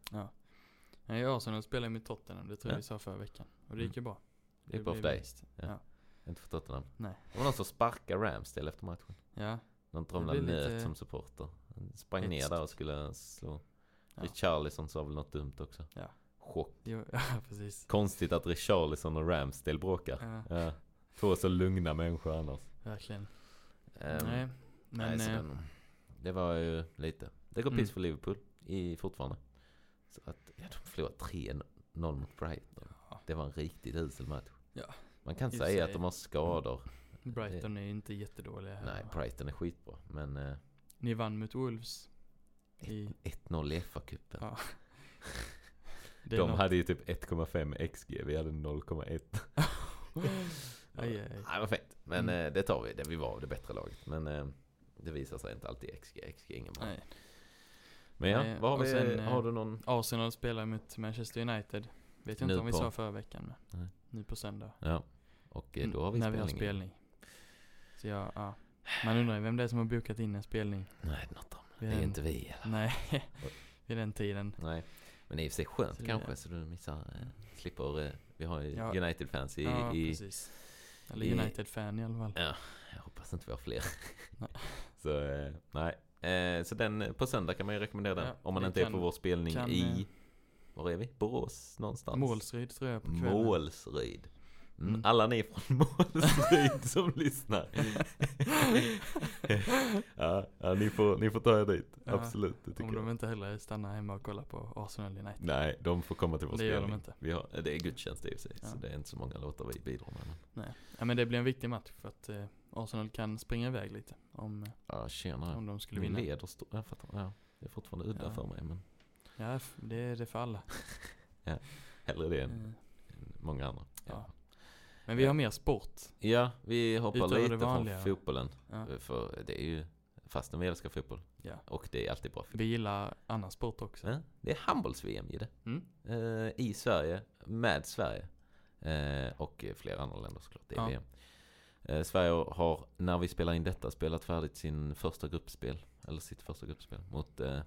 Nej, Arsenal spelar ju mot Tottenham, det tror jag Ja. vi sa förra veckan. Och det Mm. gick ju bra. Det är bra för dig. Ja. Ja. Inte för Tottenham. Nej. Det var någon som sparkade Ramsdale efter matchen. Ja. Någon tromlade nöt lite som supporter. Han sprang ner där och skulle slå. Ja. Richarlison sa väl något dumt också. Ja. Chock. Jo, ja, precis. Konstigt att Richarlison och Ramsdale bråkar. Ja, Ja. Två så lugna människor annars. verkligen. Ehm, Nej, men... nej, eh, det var ju lite. Det går Mm. piss för Liverpool i, fortfarande. Så att, ja, de förlorade 3-0 mot Brighton. Ja. Det var en riktigt usel match. Ja. Man kan säga att de har skador. Brighton är inte jättedåliga här. Nej, Brighton är skitbra. Men eh, Ni vann mot Wolves. I, 1-0 i FA-cupen. Ja. det De något- hade ju typ 1,5 XG, vi hade 0,1. Aj, aj, aj. Nej, vad fint. Men Mm. eh, det tar vi, det, vi var det bättre laget. Men eh, det visar sig inte alltid XG, XG är ingen bra. Nej. Men ja, vad har vi, sen, eh, har du någon? Arsenal spelar mot Manchester United. Vet jag inte om vi på- sa förra veckan men. Nej. Nu på söndag. Ja. Och då har vi Mm, När vi har spelning. Så ja, ja. Man undrar ju vem det är som har bokat in en spelning. Nej, något det. Är inte vi eller? Nej, vid den tiden. Nej. Men det är i och för sig skönt Så kanske så du missar, eh, slipper, eh, vi har ju Ja. United-fans i, ja, i precis. Eller i- United-fan i alla fall. Ja, jag hoppas inte vi har fler. Så eh, nej. Eh, så den, på söndag kan man ju rekommendera den. Ja, om man inte är kan- på vår spelning kan, i, var är vi? Borås någonstans? Målsryd tror jag på kvällen. Målsryd. Mm. Mm. Alla ni från Målsryd som lyssnar. ja, ja ni, får, ni får ta er dit. Ja, Absolut, det tycker Om jag. de inte heller stannar hemma och kollar på Arsenal United. Nej, de får komma till vår Det gör de spelning. inte. Vi har, det är gudstjänst i och för sig, så Ja. det är inte så många låtar vi bidrar med. Nej. Ja, men det blir en viktig match för att eh, Arsenal kan springa iväg lite. Om, eh, Ja, tjena. om de skulle Vi vinna. leder stort. Jag fattar. Ja, det är fortfarande udda Ja. för mig, men Ja, det är det för alla. hellre det än, Eh, än många andra. Ja. Men vi har mer sport. Ja, vi hoppar Utöver det lite från fotbollen. Ja. För det är ju, fastän vi älskar fotboll, ja. och det är alltid bra fotboll. Vi gillar annan sport också. Ja, det är handbolls-VM i det. Mm. Eh, I Sverige, med Sverige. Eh, och flera andra länder såklart. Det är Ja. VM. Eh, Sverige har, när vi spelar in detta, spelat färdigt sin första gruppspel. Eller sitt första gruppspel. Mot eh,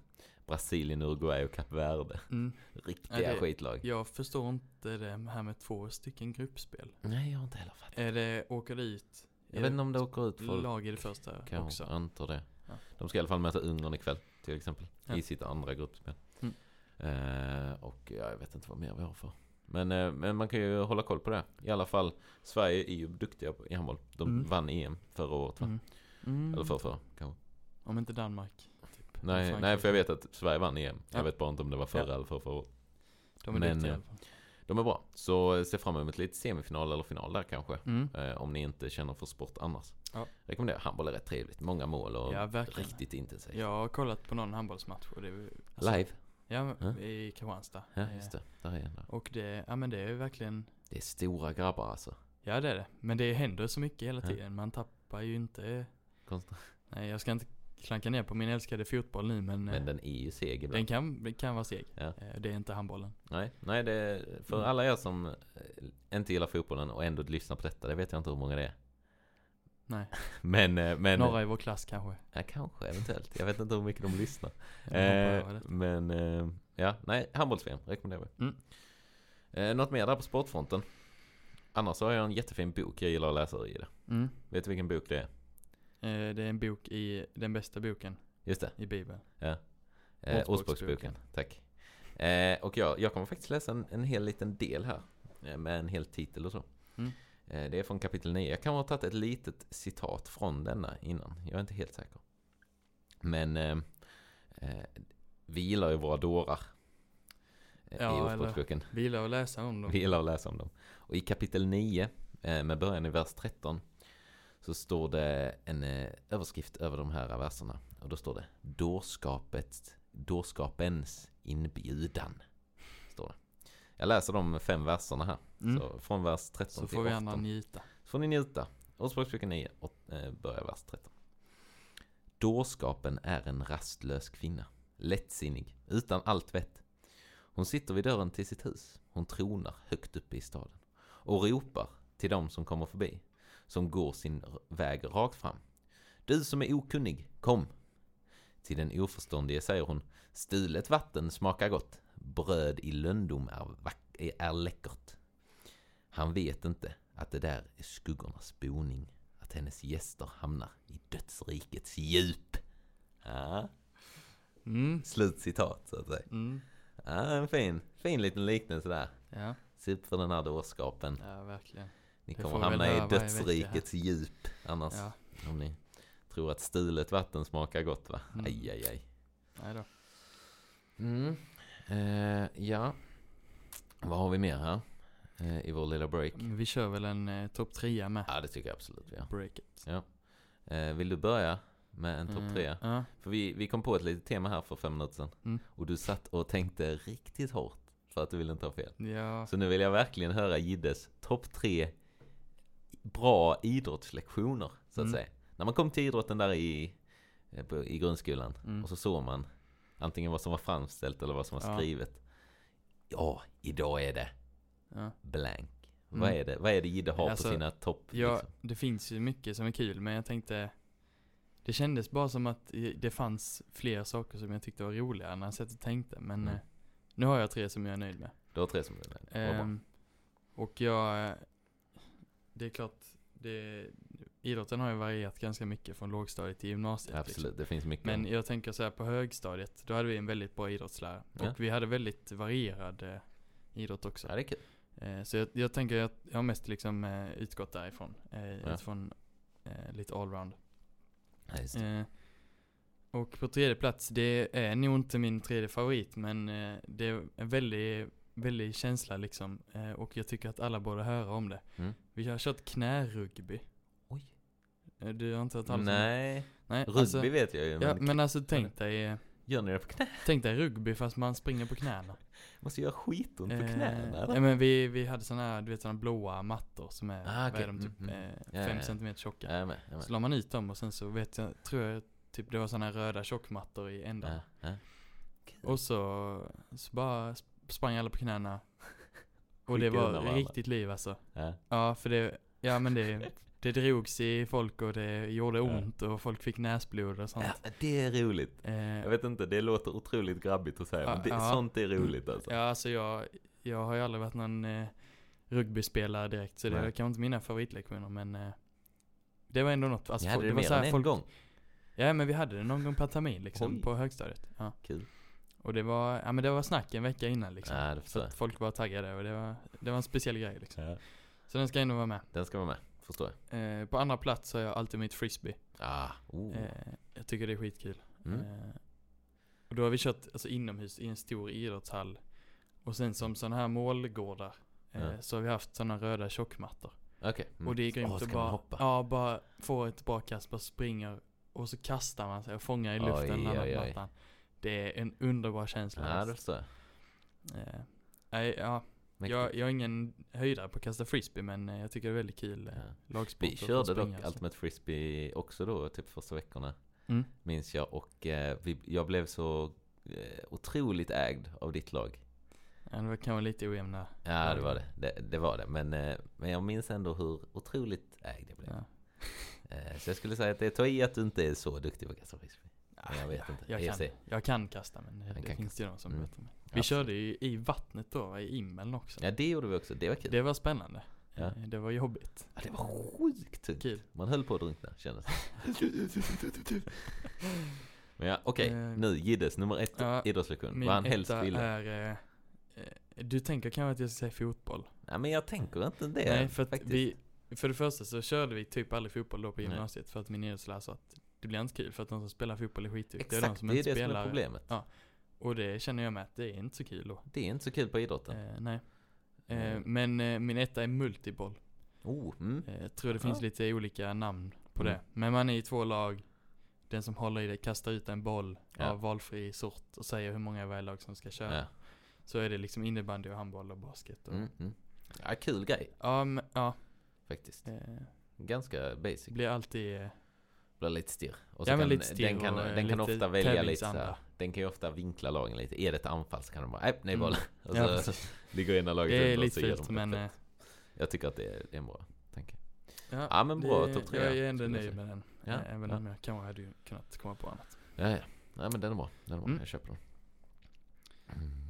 Brasilien, Uruguay och Kap Verde. Mm. Riktiga det- skitlag. Jag förstår inte det här med två stycken gruppspel. Nej, jag har inte heller fattat. Är det, åker det ut Jag vet inte om det åker ut folk. lag i det första Kanske, också? jag antar det. Ja. De ska i alla fall möta Ungern ikväll, till exempel. Ja. I sitt andra gruppspel. Mm. Eh, och ja, jag vet inte vad mer vi har för. Men, eh, men man kan ju hålla koll på det. I alla fall, Sverige är ju duktiga i handboll. De Mm. vann EM förra året va? Mm. Mm. Eller förra, förra kanske. Om inte Danmark. Nej, nej, för jag vet att Sverige vann EM. Jag Ja. vet bara inte om det var förra Ja. eller förra, förra året. De är men, duktiga i eh, alla fall. De är bra. Så eh, se fram emot lite semifinal eller final där kanske. Mm. Eh, om ni inte känner för sport annars. Ja. Rekommenderar. Handboll är rätt trevligt. Många mål och Ja, riktigt intensivt. Jag har kollat på någon handbollsmatch och det alltså, Live. Ja, Ja. i Kristianstad. Ja, Eh, just det. Där är en där. Och det, ja men det är verkligen, Det är stora grabbar alltså. ja det är det. Men det händer så mycket hela tiden. Man tappar ju inte, Konstigt. nej jag ska inte klanka ner på min älskade fotboll nu men, Men eh, den är ju seg ibland. den kan, kan vara seg. Ja. Eh, Det är inte handbollen. Nej, nej det är, för Mm. alla er som eh, inte gillar fotbollen och ändå lyssnar på detta, det vet jag inte hur många det är. Nej, Men, men några i vår klass kanske. ja, kanske eventuellt. Jag vet inte hur mycket de lyssnar. Eh, men eh, ja, nej, handbolls-VM rekommenderar vi. Mm. Eh, något mer där på sportfronten? Annars har jag en jättefin bok jag gillar att läsa i det. Mm. Vet du vilken bok det är? Eh, Det är en bok i, den bästa boken Just det. i bibeln. Ja. Eh, Ordspråksboken. Tack. Eh, och jag, jag kommer faktiskt läsa en, en hel liten del här. Eh, med en hel titel och så. Mm. Eh, Det är från kapitel 9. Jag kan ha tagit ett litet citat från denna innan. Jag är inte helt säker. Men eh, vi gillar ju våra dårar. Ja, I Ordspråksboken. Vi gillar att läsa om dem. Vi gillar att läsa om dem. Och i kapitel 9, eh, med början i vers 13, så står det en eh, överskrift över de här verserna. Och då står det dårskapet, dårskapens inbjudan. Står det. Jag läser de fem verserna här. Mm. Så från vers 13 Så till får vi 18. andra njuta. Så får ni njuta. Ordspråksboken 9 och eh, börjar vers 13. Dårskapen är en rastlös kvinna. Lättsinnig, utan allt vett. Hon sitter vid dörren till sitt hus. Hon tronar högt uppe i staden. Och ropar till dem som kommer förbi. Som går sin väg rakt fram. Du som är okunnig, kom. Till den oförståndige säger hon. Stulet vatten smakar gott. Bröd i vack- är- är läckert. Han vet inte att det där är skuggornas boning. Att hennes gäster hamnar i dödsrikets djup. Ja, Mm. slut citat så att säga. Mm. Ja, en fin, fin liten liknelse där. Ja, Se upp för den här dårskapen. ja verkligen. Ni Det kommer hamna i dödsrikets djup annars. Ja, Om ni tror att stulet vatten smakar gott va? Mm. Aj, aj, aj. nej då. Mm. Eh, ja, vad har vi mer här? Eh, I vår lilla break. Mm, Vi kör väl en eh, topp trea med. Ja, det tycker jag absolut vi gör. Breaket. Eh, vill du börja med en topp Eh, tre? Ja. För vi, vi kom på ett litet tema här för fem minuter sedan. Mm. Och du satt och tänkte riktigt hårt för att du ville inte ha fel. Ja, Så nu vill jag verkligen höra Jiddes topp tre bra idrottslektioner, så att Mm. säga. När man kom till idrotten där i, eh, i grundskolan Mm. och så såg man antingen vad som var framställt eller vad som var skrivet. Ja, idag är det blank. Mm. Vad är det, vad är det Jidde har Alltså, på sina topp? ja, liksom? det finns ju mycket som är kul men jag tänkte Det kändes bara som att det fanns fler saker som jag tyckte var roligare när jag satt och tänkte men Mm. eh, Nu har jag tre som jag är nöjd med. Du har tre som du är med. Vad bra. Ehm, och jag, det är klart, det, idrotten har ju varierat ganska mycket från lågstadiet till gymnasiet. Absolut, Liksom. det finns mycket. Men jag tänker så här på högstadiet, då hade vi en väldigt bra idrottslärare. Ja. Och vi hade väldigt varierad eh, idrott också. Ja, det är kul. Eh, så jag, jag tänker att jag har mest liksom eh, utgått därifrån. Eh, Ja. Utifrån eh, lite allround. Ja. Eh, och på tredje plats, det är nog inte min tredje favorit men eh, det är en väldigt, väldigt känsla liksom. Och jag tycker att alla borde höra om det. Mm. Vi har kört knärugby. Oj. Eh, Du har inte hört talas om det? Nej, Nej. rugby alltså, vet jag ju. Ja Men, men alltså tänk dig, eh, gör ni det på knä? tänk dig rugby fast man springer på knäna. Måste göra skitont på Eh, knäna Ja eller? men vi, vi hade såna här, du vet såna blåa mattor som är, Ah, okej. är de, typ Mm, eh, mm. Ja, fem ja. centimeter tjocka. Jag är med, jag är med. Så la man ut dem och sen så vet jag, tror jag, typ det var såna här röda tjockmattor i ändan. Ja, ja. Och så, så bara sp- sprang alla på knäna. Och det var riktigt liv alltså. Ja. Ja för det, ja men det, det drogs i folk och det gjorde ont och folk fick näsblod och sånt. ja, det är roligt. Eh, Jag vet inte, det låter otroligt grabbigt att säga, Ja, men det, ja. sånt är roligt alltså. Ja alltså jag, jag har ju aldrig varit någon eh, rugbyspelare direkt så det Nej. kanske inte mina favoritlektioner men eh, det var ändå något. Alltså, Ni hade folk- det var mer så än en folk, gång? Ja men vi hade det någon gång per termin liksom Oj. på högstadiet. Ja. Kul. Och det var, ja men det var snack en vecka innan liksom. Ja, det Så jag. att folk var taggade och det var, det var en speciell grej liksom. Ja. Så den ska ändå vara med. Den ska vara med, förstår jag. Eh, på andra plats har jag alltid mitt frisbee. Ah, oh. Eh, jag tycker det är skitkul. Mm. Eh, och då har vi kört alltså, inomhus i en stor idrottshall. Och sen som sådana här målgårdar. Ja. Så har vi haft sådana röda tjockmattor. Okej. Mm. Och det är grymt Åh, att bara, hoppa? ja, bara få ett bra kast, bara springer och så kastar man sig och fångar i luften Oj, den andra oj, oj. Det är en underbar känsla. Ja, det alltså. förstår jag. Eh, nej, ja, Mäktigt. jag, jag är ingen höjdare på att kasta frisbee men eh, jag tycker det är väldigt kul eh, Ja. lagsport. Vi körde dock alltså. Ultimate Frisbee också då, typ första veckorna. Mm. Minns jag. Och eh, vi, jag blev så eh, otroligt ägd av ditt lag. Ja, det var kanske lite ojämna. Ja, det var det. Det, det var det. Men, eh, men jag minns ändå hur otroligt ägd jag blev. Ja. Eh, så jag skulle säga att det tar i att du inte är så duktig på att kasta frisbee. Jag vet inte. Jag Jag kan, jag kan kasta men det, det finns ju de som Mm. vet. Vi Absolut. körde ju i vattnet då, i Immeln också. Ja, det gjorde vi också. Det var kul. Det var spännande. Ja. Eh, Det var jobbigt. Ja, det var sjukt tungt. Kul. Man höll på att drunkna, kändes. Men ja, okej. Eh, Nu, Jiddes nummer ett ja, idrottslektion. Vad han helst ville. är... Eh, du tänker kanske att jag ska säga fotboll? Nej, men jag tänker inte det Nej, för att faktiskt. vi, för det första så körde vi typ aldrig fotboll då på Nej. gymnasiet för att min idrottslärare sa att det blir inte kul för att de som spelar fotboll är skitduktiga. de Exakt, som det är inte det som spelar, är problemet. Ja. Och det känner jag med att det är inte så kul då. Det är inte så kul på idrotten. Eh, nej. Eh, men eh, min etta är multiboll. Oh, mm. Eh, jag tror det finns Ja. lite olika namn på Mm. det. Men man är i två lag. Den som håller i det kastar ut en boll Ja. av valfri sort och säger hur många varje lag som ska köra. Ja. Så är det liksom innebandy och handboll och basket. Och, Mm, mm. Ja, kul grej men, ja. faktiskt. Eh, Ganska basic. blir alltid eh, Blir lite stirr. Och Ja, men kan, lite stirr den kan, eh, den kan ofta välja lite tävlingsanda. såhär, Den kan ju ofta vinkla lagen lite. Är det ett anfall så kan de bara, nej, nej Mm. boll. Och Ja, så precis. ligger ena laget Det är lite så fult men eh, Jag tycker att det är, det är en bra tanke. ja, Ja, men bra, topp tre, Jag är ändå nöjd med den. Ja, Eh, Även ja. om jag kanske hade kunnat komma på annat. Ja, ja. Nej men den är bra. Den är bra. Mm. Jag köper den.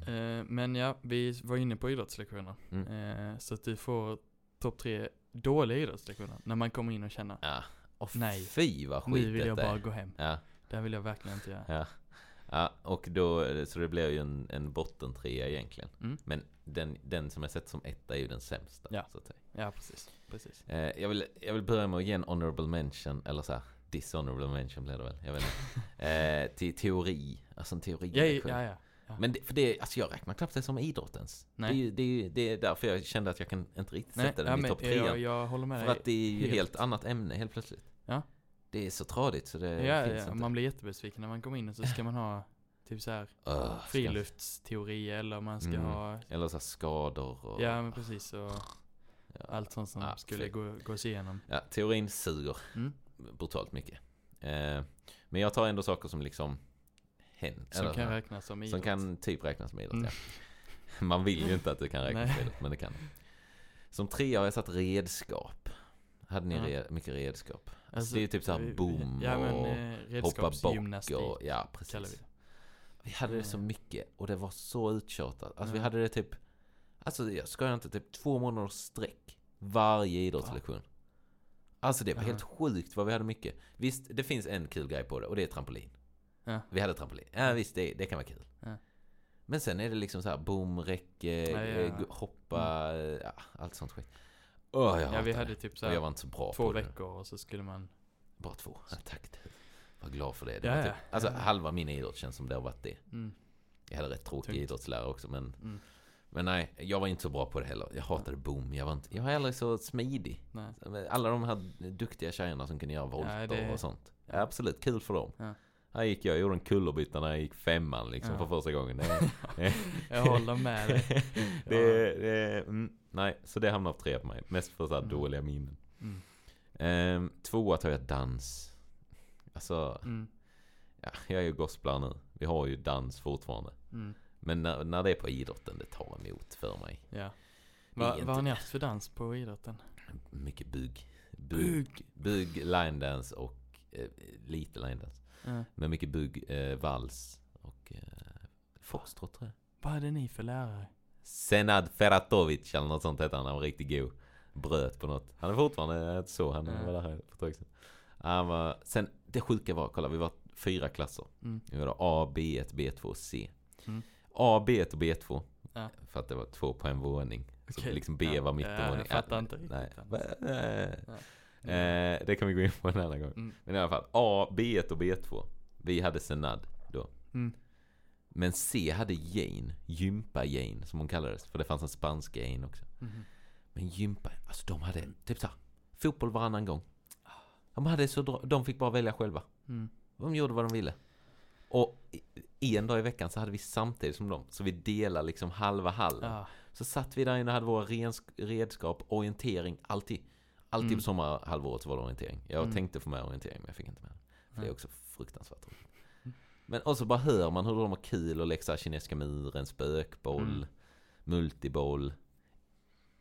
Mm. Eh, men ja, vi var inne på idrottslektioner. Mm. Eh, så att du får topp tre dåliga idrottslektioner. När man kommer in och känner, Ja. Och Nej. fy vad skit nu vill jag detta bara är. gå hem. Ja, Det här vill jag verkligen inte göra. ja. Ja, och då, så det blir ju en, en bottentrea egentligen. Mm. Men den, den som jag sett som etta är ju den sämsta. Ja. Så att säga. Ja, precis. precis. Eh, jag, vill, jag vill börja med att ge en honorable mention, eller så här, dishonorable mention blir det väl, jag vet inte. eh, till teori, alltså en teori. Ja, ja, ja. Ja. Men det, för det, alltså jag räknar knappt det som idrottens. Nej. Det, är ju- det, är ju- det är därför jag kände att jag kan inte riktigt Nej, sätta den ja, i topp jag, trean. jag håller med För att det är ju helt. helt annat ämne helt plötsligt. Ja. Det är så tradigt så det ja, finns ja, inte. man blir jättebesviken när man kommer in och så ska man ha typ så här ska- friluftsteori eller man ska Mm. ha Eller så skador och... Ja men precis och ja. allt sånt som Ja, skulle gå, gås igenom. Ja, teorin suger Mm. brutalt mycket. Eh, men jag tar ändå saker som liksom händer. Som kan räknas som idrott. Som kan typ räknas som idrott, Mm. ja. Man vill ju inte att det kan räknas som idrott, men det kan. Som trea har jag satt redskap. Hade ni Ja. re- mycket redskap? Alltså, Alltså, det är ju typ såhär vi- boom Ja men och eh, hoppa bock och... Ja, vi precis. det. Vi hade det så Mm. mycket och det var så uttjatat. Alltså vi hade det typ, alltså jag skojar inte, typ två månaders sträck varje idrottslektion. Alltså det var helt sjukt vad vi hade mycket. Visst, det finns en kul grej på det och det är trampolin. Ja. Vi hade trampolin. Ja visst, det, det kan vara kul. Ja. Men sen är det liksom så här boom, räcke, Ja, ja, eh, ja. hoppa, ja, allt sånt skit. Åh, jag Ja vi det. hade typ så Och jag här var inte så bra två det. veckor och så skulle man Bara två. Ja, tack. Var glad för det. det Ja, ja. typ, alltså Ja. halva min idrott känns som det har varit det. mm, Jag hade rätt tråkig Tungt. idrottslärare också men mm, Men nej, jag var inte så bra på det heller. Jag hatade boom. Jag var, inte, jag var aldrig så smidig. nej. Alla de här duktiga tjejerna som kunde göra volter det- och sånt. Ja, ja. absolut, kul för dem. Ja. Här gick jag, jag gjorde en kullerbytta när jag gick femman liksom Ja. för första gången. Jag håller med dig. det, det, mm, nej, så det hamnar på tre på mig. Mest för så här Mm. dåliga minnen. Mm, Ehm, tvåa tar jag dans. Alltså, mm, ja, jag är ju gosplar nu. Vi har ju dans fortfarande. mm, Men när, när det är på idrotten, det tar emot för mig. ja. Va, vad har ni haft för dans på idrotten? Mycket bugg. Bugg, bugg line dance och eh, lite line dance. Men mycket bugg, eh, vals och eh, foxtrot tror jag. Vad hade ni för lärare? Senad Feratovic eller något sånt hette han. Han var riktigt god. Bröt på något. Han är fortfarande så. Han Ja. var där för ett. Han var, sen det sjuka var, kolla vi var fyra klasser. Mm. Vi var A, B1, B2 och C. Mm. A, B1 och B2. Ja. För att det var två på en våning. Så Okej. liksom B Ja. var mittenvåning. jag fattar inte riktigt? Nej. Eh, det kan vi gå in på en annan gång. Mm. Men i alla fall, A, B1 och B2. Vi hade Senad då. Mm. Men C hade Jane, gympa-Jane som hon kallades. För det fanns en spansk Jane också. Mhm. Men gympa, alltså de hade typ så här, fotboll varannan gång. De hade så, de fick bara välja själva. Mm. De gjorde vad de ville. Och en dag i veckan så hade vi samtidigt som dem. Så vi delade liksom halva halva. Ja. Så satt vi där inne och hade våra redskap, orientering, alltid. Alltid Mm. på sommarhalvåret var det orientering. Jag Mm. tänkte få med orientering men jag fick inte med. För det är också fruktansvärt roligt. Mm. Men och så bara hör man hur de har kul och läxar kinesiska muren, spökboll, Mm. multiboll.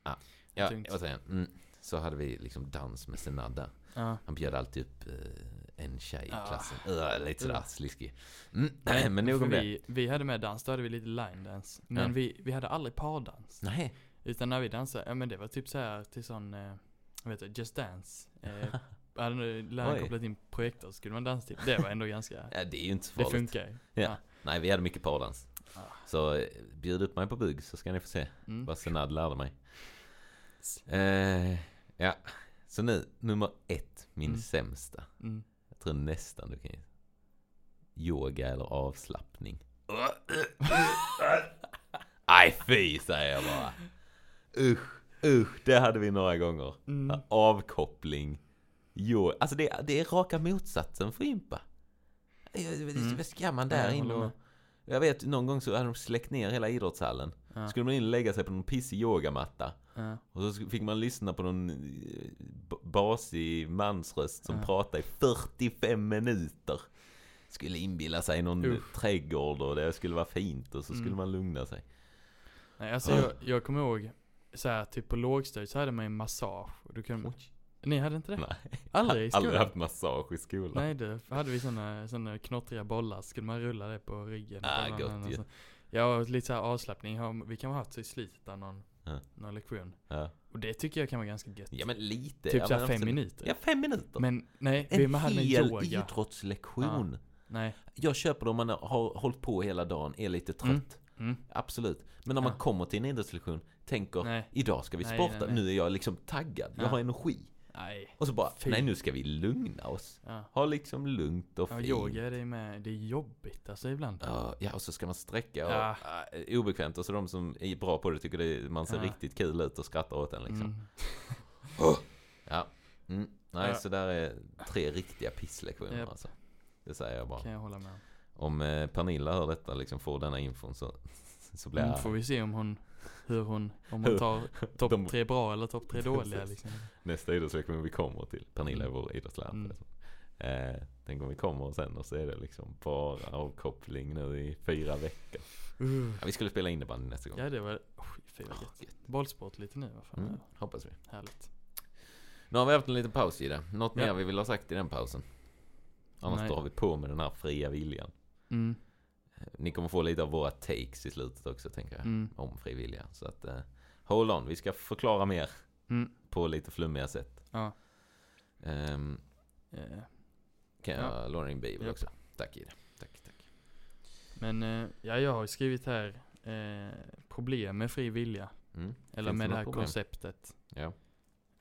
Ah, ja, vad säger? Mm. Så hade vi liksom dans med Senad där. Ja. Han bjöd alltid upp eh, en tjej i Ah. klassen. Uh, lite sådär Uh. sliskig. Mm. Nej, men nog om det. vi, vi hade med dans, då hade vi lite line dance. Men Ja. vi, vi hade aldrig pardans. Nej. Utan när vi dansade, ja men det var typ så här till sån, eh, heter det, Just Dance. Eh, hade läraren kopplat in projektor så skulle man dansa till. Det var ändå ganska, Ja, det är ju inte så det farligt. funkar ju. Ja. Nej, vi hade mycket pardans. Ah. Så eh, bjud upp mig på bugg så ska ni få se Mm. vad Senad lärde mig. Eh, ja, Så nu, nummer ett, min Mm. sämsta. Mm. Jag tror nästan du kan ge. Yoga eller avslappning. Nej fy säger jag bara. Usch, usch, det hade vi några gånger. Mm. Avkoppling. Jo, alltså det, det är raka motsatsen för Impa. Mm. Vad ska man där jag in håller och... Jag vet någon gång så hade de släckt ner hela idrottshallen. Ja. Skulle man in och lägga sig på någon pissig yogamatta. Ja. Och så fick man lyssna på någon eh, basig mansröst som Ja. pratade i 45 minuter. Skulle inbilla sig någon Usch. trädgård och det skulle vara fint och så skulle Mm. man lugna sig. Nej, alltså jag, jag kommer ihåg, så här, typ på lågstadiet så hade man ju massage. Och du kunde, ni hade inte det? Nej, Aldrig i skolan? aldrig haft massage i skolan. Nej, det hade vi såna, såna knottriga bollar, så skulle man rulla det på ryggen. Ah, på gott ju. så- Ja, och lite så här avslappning vi kan ha haft i slutet av någon, Ja. någon lektion. Ja. Och det tycker jag kan vara ganska gött. ja men lite. typ ja, såhär fem minuter. Ja, fem minuter. Men nej, vi en hade med hel yoga. idrottslektion. Nej. Jag köper det om man har hållit på hela dagen, är lite trött. Mm. Mm. Absolut. Men när man Ja. kommer till en idrottslektion, tänker Nej. idag ska vi Nej, sporta, nej, nu är jag liksom taggad, jag Ja. har energi. Nej. Och så bara, Fy. nej nu ska vi lugna oss. Ja. Ha liksom lugnt och Ja, fint. yoga det är med, det är jobbigt alltså ibland. Ja, ja, och så ska man sträcka och Ja. äh, obekvämt. Och så de som är bra på det tycker det, man ser Ja. riktigt kul ut och skrattar åt en liksom. Mm. Ja. Mm. Nej, så där är tre riktiga pisslektioner Japp. alltså. Det säger jag bara. Kan jag hålla med om. Eh, Pernilla hör detta, liksom får denna infon så, så blir Mm, jag får vi se om hon, hur hon, om hon tar topp de- tre bra eller topp tre dåliga liksom. nästa idrottslektion vi kommer till. Pernilla är Mm. vår idrottslärare. Mm. förresten. Eh, tänk om vi kommer sen och så är det liksom bara avkoppling nu i fyra veckor. Uh. Ja, vi skulle spela innebandy nästa gång. Ja det var, oh, fy vad Ja, gött. gött. Bollsport lite nu, vad fan. Mm, hoppas vi. Härligt. Nu har vi haft en liten paus i det. Något Ja. mer vi vill ha sagt i den pausen? Annars Nej. drar vi på med den här fria viljan. Mm. Ni kommer få lite av våra takes i slutet också tänker jag. Mm. Om fri vilja. Så att, eh, hold on. Vi ska förklara mer Mm. på lite flummiga sätt. Ja. Um, Eh, kan Ja. jag låna din bibel Japp. också? Tack Ida. Tack, tack. Men eh, ja, jag har skrivit här eh, problem med fri vilja. Mm. Eller Finns med det här problem? konceptet. Ja.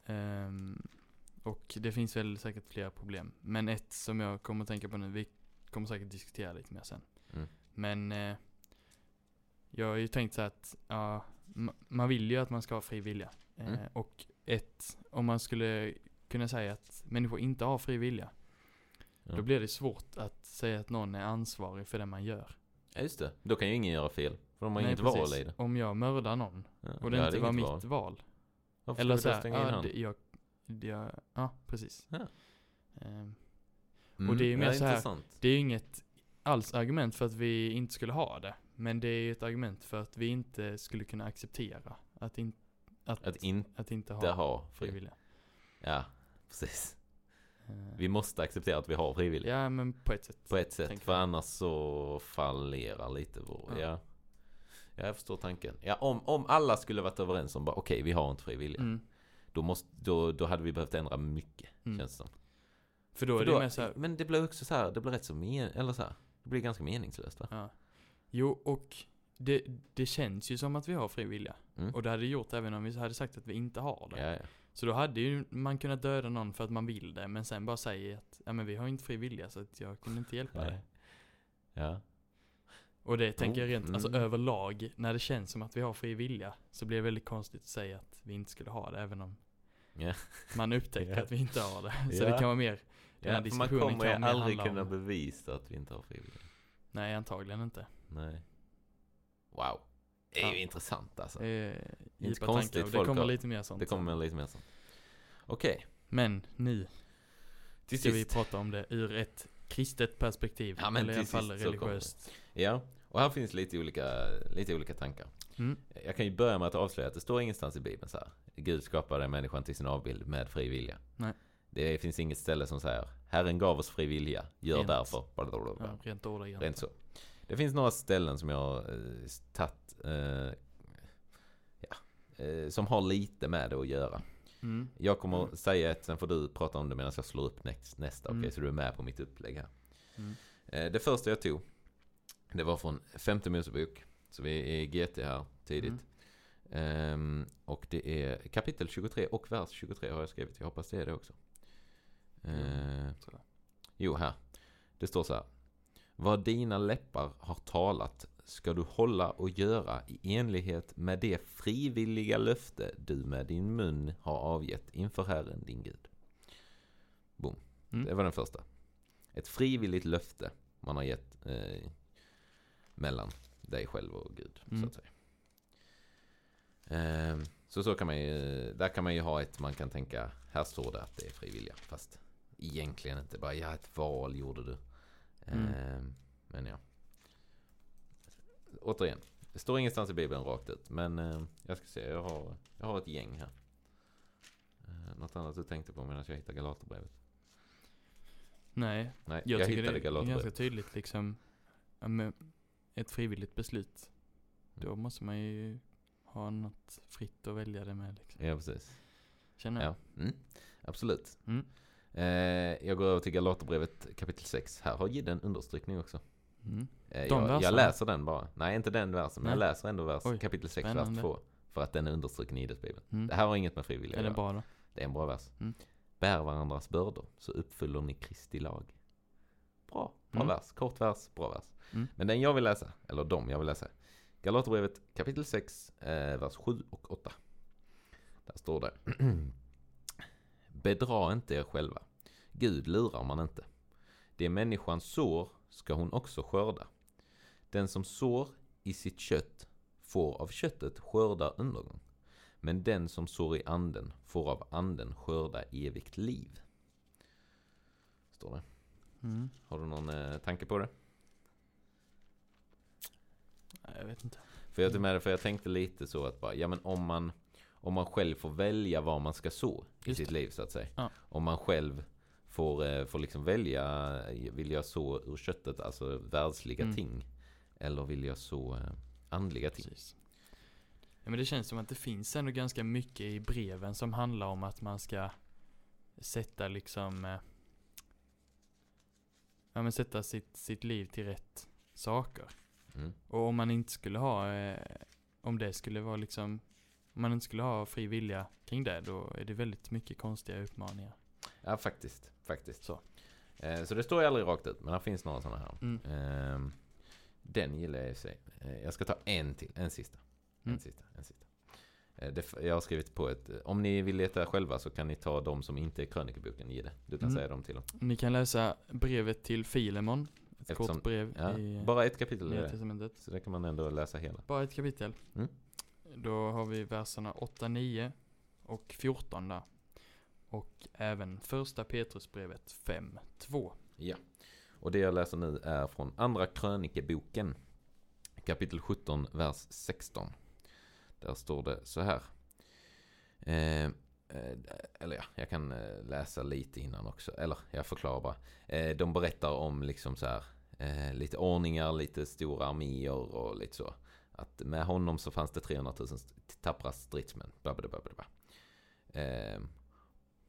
Ehm, och det finns väl säkert flera problem. Men ett som jag kommer att tänka på nu, vi kommer säkert diskutera lite mer sen. Mm. Men eh, jag har ju tänkt så att ja, ma- man vill ju att man ska ha fri vilja. Eh, Mm. Och ett, om man skulle kunna säga att människor inte har fri vilja. Ja. Då blir det svårt att säga att någon är ansvarig för det man gör. ja, just det. Då kan ju ingen göra fel. För de har Nej, inget precis. val i det. Om jag mördar någon Ja, och det inte var mitt val. Varför Eller så här, ja, det, jag, det, jag, ja precis. Ja. Ehm, Mm, och det är ju mer ja, så här- intressant. Det är ju inget alls argument för att vi inte skulle ha det. Men det är ju ett argument för att vi inte skulle kunna acceptera att, in, att, Att inte att inte ha ha fri frivilliga. Ja, precis. Eh, Vi måste acceptera att vi har frivilliga. Ja men på ett sätt. På ett sätt, för jag. annars så fallerar lite vår, ja. Ja. ja. jag förstår tanken. Ja, om, om alla skulle varit överens om bara okej, vi har inte frivilliga. Mm, Då, måste, då, då hade vi behövt ändra mycket, mm. känns det som. För då För är det då, mer så här, Men det blir också så här, det blir rätt så men, eller så här, det blir ganska meningslöst va? ja. Jo och det, det känns ju som att vi har frivilliga. Mm. Och det hade gjort även om vi hade sagt att vi inte har det. Ja, ja. Så då hade ju man kunnat döda någon för att man vill det. Men sen bara säga att ja men vi har inte frivilliga så att jag kunde inte hjälpa dig. Ja. Och det tänker jag rent, Mm. alltså överlag, när det känns som att vi har fri vilja, så blir det väldigt konstigt att säga att vi inte skulle ha det, även om Ja. man upptäcker Ja. att vi inte har det. Så Ja. det kan vara mer, den här ja för man kommer ju aldrig kunna om, bevisa att vi inte har frivilliga. nej antagligen inte. Nej. Wow. Det är Ja. ju intressant alltså. Det är Inte konstigt tankar det kommer har- lite mer sånt Det kommer lite mer sånt. Okej, Men nu till ska vi sist. prata om det ur ett kristet perspektiv. Ja, men eller i alla fall religiöst. Ja, och här finns lite olika, lite olika tankar. Mm. Jag kan ju börja med att avslöja att det står ingenstans i Bibeln så här. Gud skapade människan till sin avbild med fri vilja. Nej. Det finns inget ställe som säger Herren gav oss fri vilja, gör Rent. därför. Blablabla. Ja, rent ordagrant. Rent så. Det finns några ställen som jag har eh, tagit, eh, ja, eh, som har lite med det att göra. Mm. Jag kommer att säga ett, sen får du prata om det medan jag slår upp näst, nästa. Okej, Mm. så du är med på mitt upplägg här. Mm. Eh, Det första jag tog, det var från femte Mosebok. Så vi är i GT här tidigt. Mm. Ehm, och det är kapitel 23 och vers 23 har jag skrivit. Jag hoppas det är det också. Eh, tror jag. jo, här. Det står så här. Vad dina läppar har talat ska du hålla och göra i enlighet med det frivilliga löfte du med din mun har avgett inför Herren din Gud. Boom. Mm. Det var den första. Ett frivilligt löfte man har gett eh, mellan dig själv och Gud. Så Mm. att säga. Ehm, så så kan man ju, där kan man ju ha ett, man kan tänka, här står det att det är frivilliga. Fast egentligen inte, bara ja ett val gjorde du. Mm. Ehm, men ja. Återigen, det står ingenstans i Bibeln rakt ut. Men eh, jag ska se, jag har, jag har ett gäng här. Eh, något annat du tänkte på medan jag hittade Galaterbrevet? Nej, Nej, jag, jag, tycker hittade det är ganska tydligt liksom. Med ett frivilligt beslut. Då Mm. måste man ju ha något fritt att välja det med liksom. Ja, precis. Känner jag. Ja, mm, absolut. Mm. Eh, jag går över till Galaterbrevet kapitel 6. Här har Gide en understrykning också. Mm. Eh, De jag, jag läser den bara. Nej, inte den versen, men jag läser ändå vers, Oj, kapitel 6, spännande. vers 2. För att den är understruken i Idesbibeln. Mm. Det här har inget med frivilliga att det göra. Det är en bra vers. Mm. Bär varandras bördor så uppfyller ni Kristi lag. Bra, bra Mm. vers. Kort vers, bra vers. Mm. Men den jag vill läsa, eller de jag vill läsa. Galaterbrevet kapitel 6, eh, vers 7 och 8. Där står det. Bedra inte er själva. Gud lurar man inte. Det människan sår ska hon också skörda. Den som sår i sitt kött får av köttet skörda undergång. Men den som sår i anden får av anden skörda evigt liv. Står det. Mm. Har du någon eh, tanke på det? Nej, jag vet inte. För jag, med det, för jag tänkte lite så att bara, ja men om man, om man själv får välja vad man ska så i sitt liv så att säga. Ja. Om man själv får, eh, får liksom välja, vill jag så ur köttet, alltså världsliga Mm. ting? Eller vill jag så eh, andliga ting? Precis. Ja, men det känns som att det finns ändå ganska mycket i breven som handlar om att man ska sätta liksom eh, Ja men sätta sitt, sitt liv till rätt saker. Mm. Och om man inte skulle ha Om det skulle vara liksom Om man inte skulle ha fri vilja kring det då är det väldigt mycket konstiga utmaningar. Ja faktiskt, faktiskt. Så. Eh, så det står ju aldrig rakt ut, men det finns några sådana här. Mm. Ehm, den gillar jag i sig. Eh, jag ska ta en till, en sista. En Mm. sista, en sista. Eh, det, jag har skrivit på ett, om ni vill leta själva så kan ni ta de som inte är krönikeboken i det. Du kan Mm. säga dem till dem. Ni kan läsa brevet till Filemon. Ett Eftersom- kort brev Ja, i eh, bara ett kapitel Nya det. Så det kan man ändå läsa hela. Bara ett kapitel. Mm. Då har vi verserna 8, 9 och 14 där. Och även första Petrusbrevet 5, 2. Ja. Och det jag läser nu är från Andra krönikeboken. Kapitel 17, vers 16. Där står det så här. Eh, eh eller ja, jag kan eh, läsa lite innan också. Eller jag förklarar bara. Eh, de berättar om liksom så här. Eh, lite ordningar, lite stora arméer och lite så. Att med honom så fanns det 300 000 st- tappra stridsmän. Bla, bla, bla, bla, bla. Eh,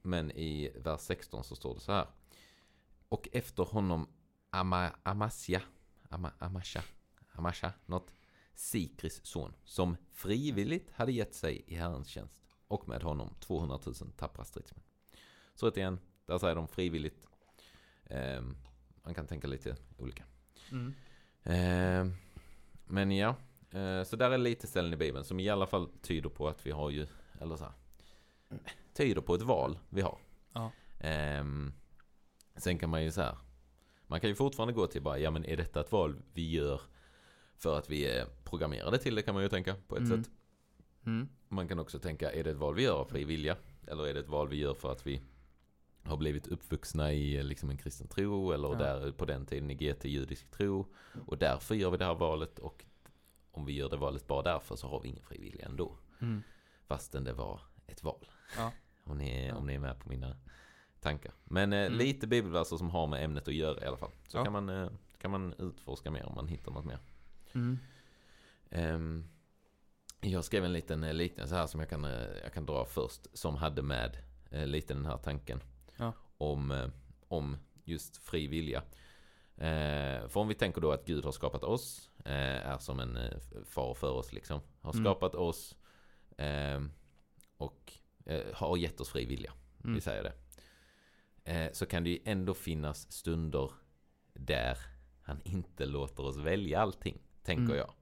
men i vers 16 så står det så här. Och efter honom Ama, Amasja, Ama, Amasha, Amasha, något, Sikris son, som frivilligt hade gett sig i Herrens tjänst. Och med honom 200 000 tappra stridsmän. Så återigen, där säger de frivilligt. Ehm, man kan tänka lite olika. Mm. Ehm, men ja, eh, så där är lite ställen i Bibeln som i alla fall tyder på att vi har ju, eller så här, tyder på ett val vi har. Ja. Ehm, sen kan man ju så här, man kan ju fortfarande gå till bara, ja men är detta ett val vi gör för att vi är programmerade till det kan man ju tänka på ett Mm. sätt. Mm. Man kan också tänka, är det ett val vi gör av fri vilja? Eller är det ett val vi gör för att vi har blivit uppvuxna i eh, liksom en kristen tro eller Ja. där på den tiden i GT judisk tro. Och därför gör vi det här valet och om vi gör det valet bara därför så har vi ingen fri vilja ändå. Mm. Fastän det var ett val. Ja. Om, ni, Ja. om ni är med på mina tankar. Men eh, Mm. lite bibelverser som har med ämnet att göra i alla fall. Så Ja. kan, man, eh, kan man utforska mer om man hittar något mer. Mm. Ehm, jag skrev en liten eh, liknelse här som jag kan, eh, jag kan dra först. Som hade med eh, lite den här tanken. Ja. Om, eh, om just fri vilja. För om vi tänker då att Gud har skapat oss. Eh, är som en eh, far för oss liksom. Har Mm. skapat oss. ehm, och eh, har gett oss fri vilja, Mm. vi säger det. Så kan det ju ändå finnas stunder där han inte låter oss välja allting, tänker Mm. jag.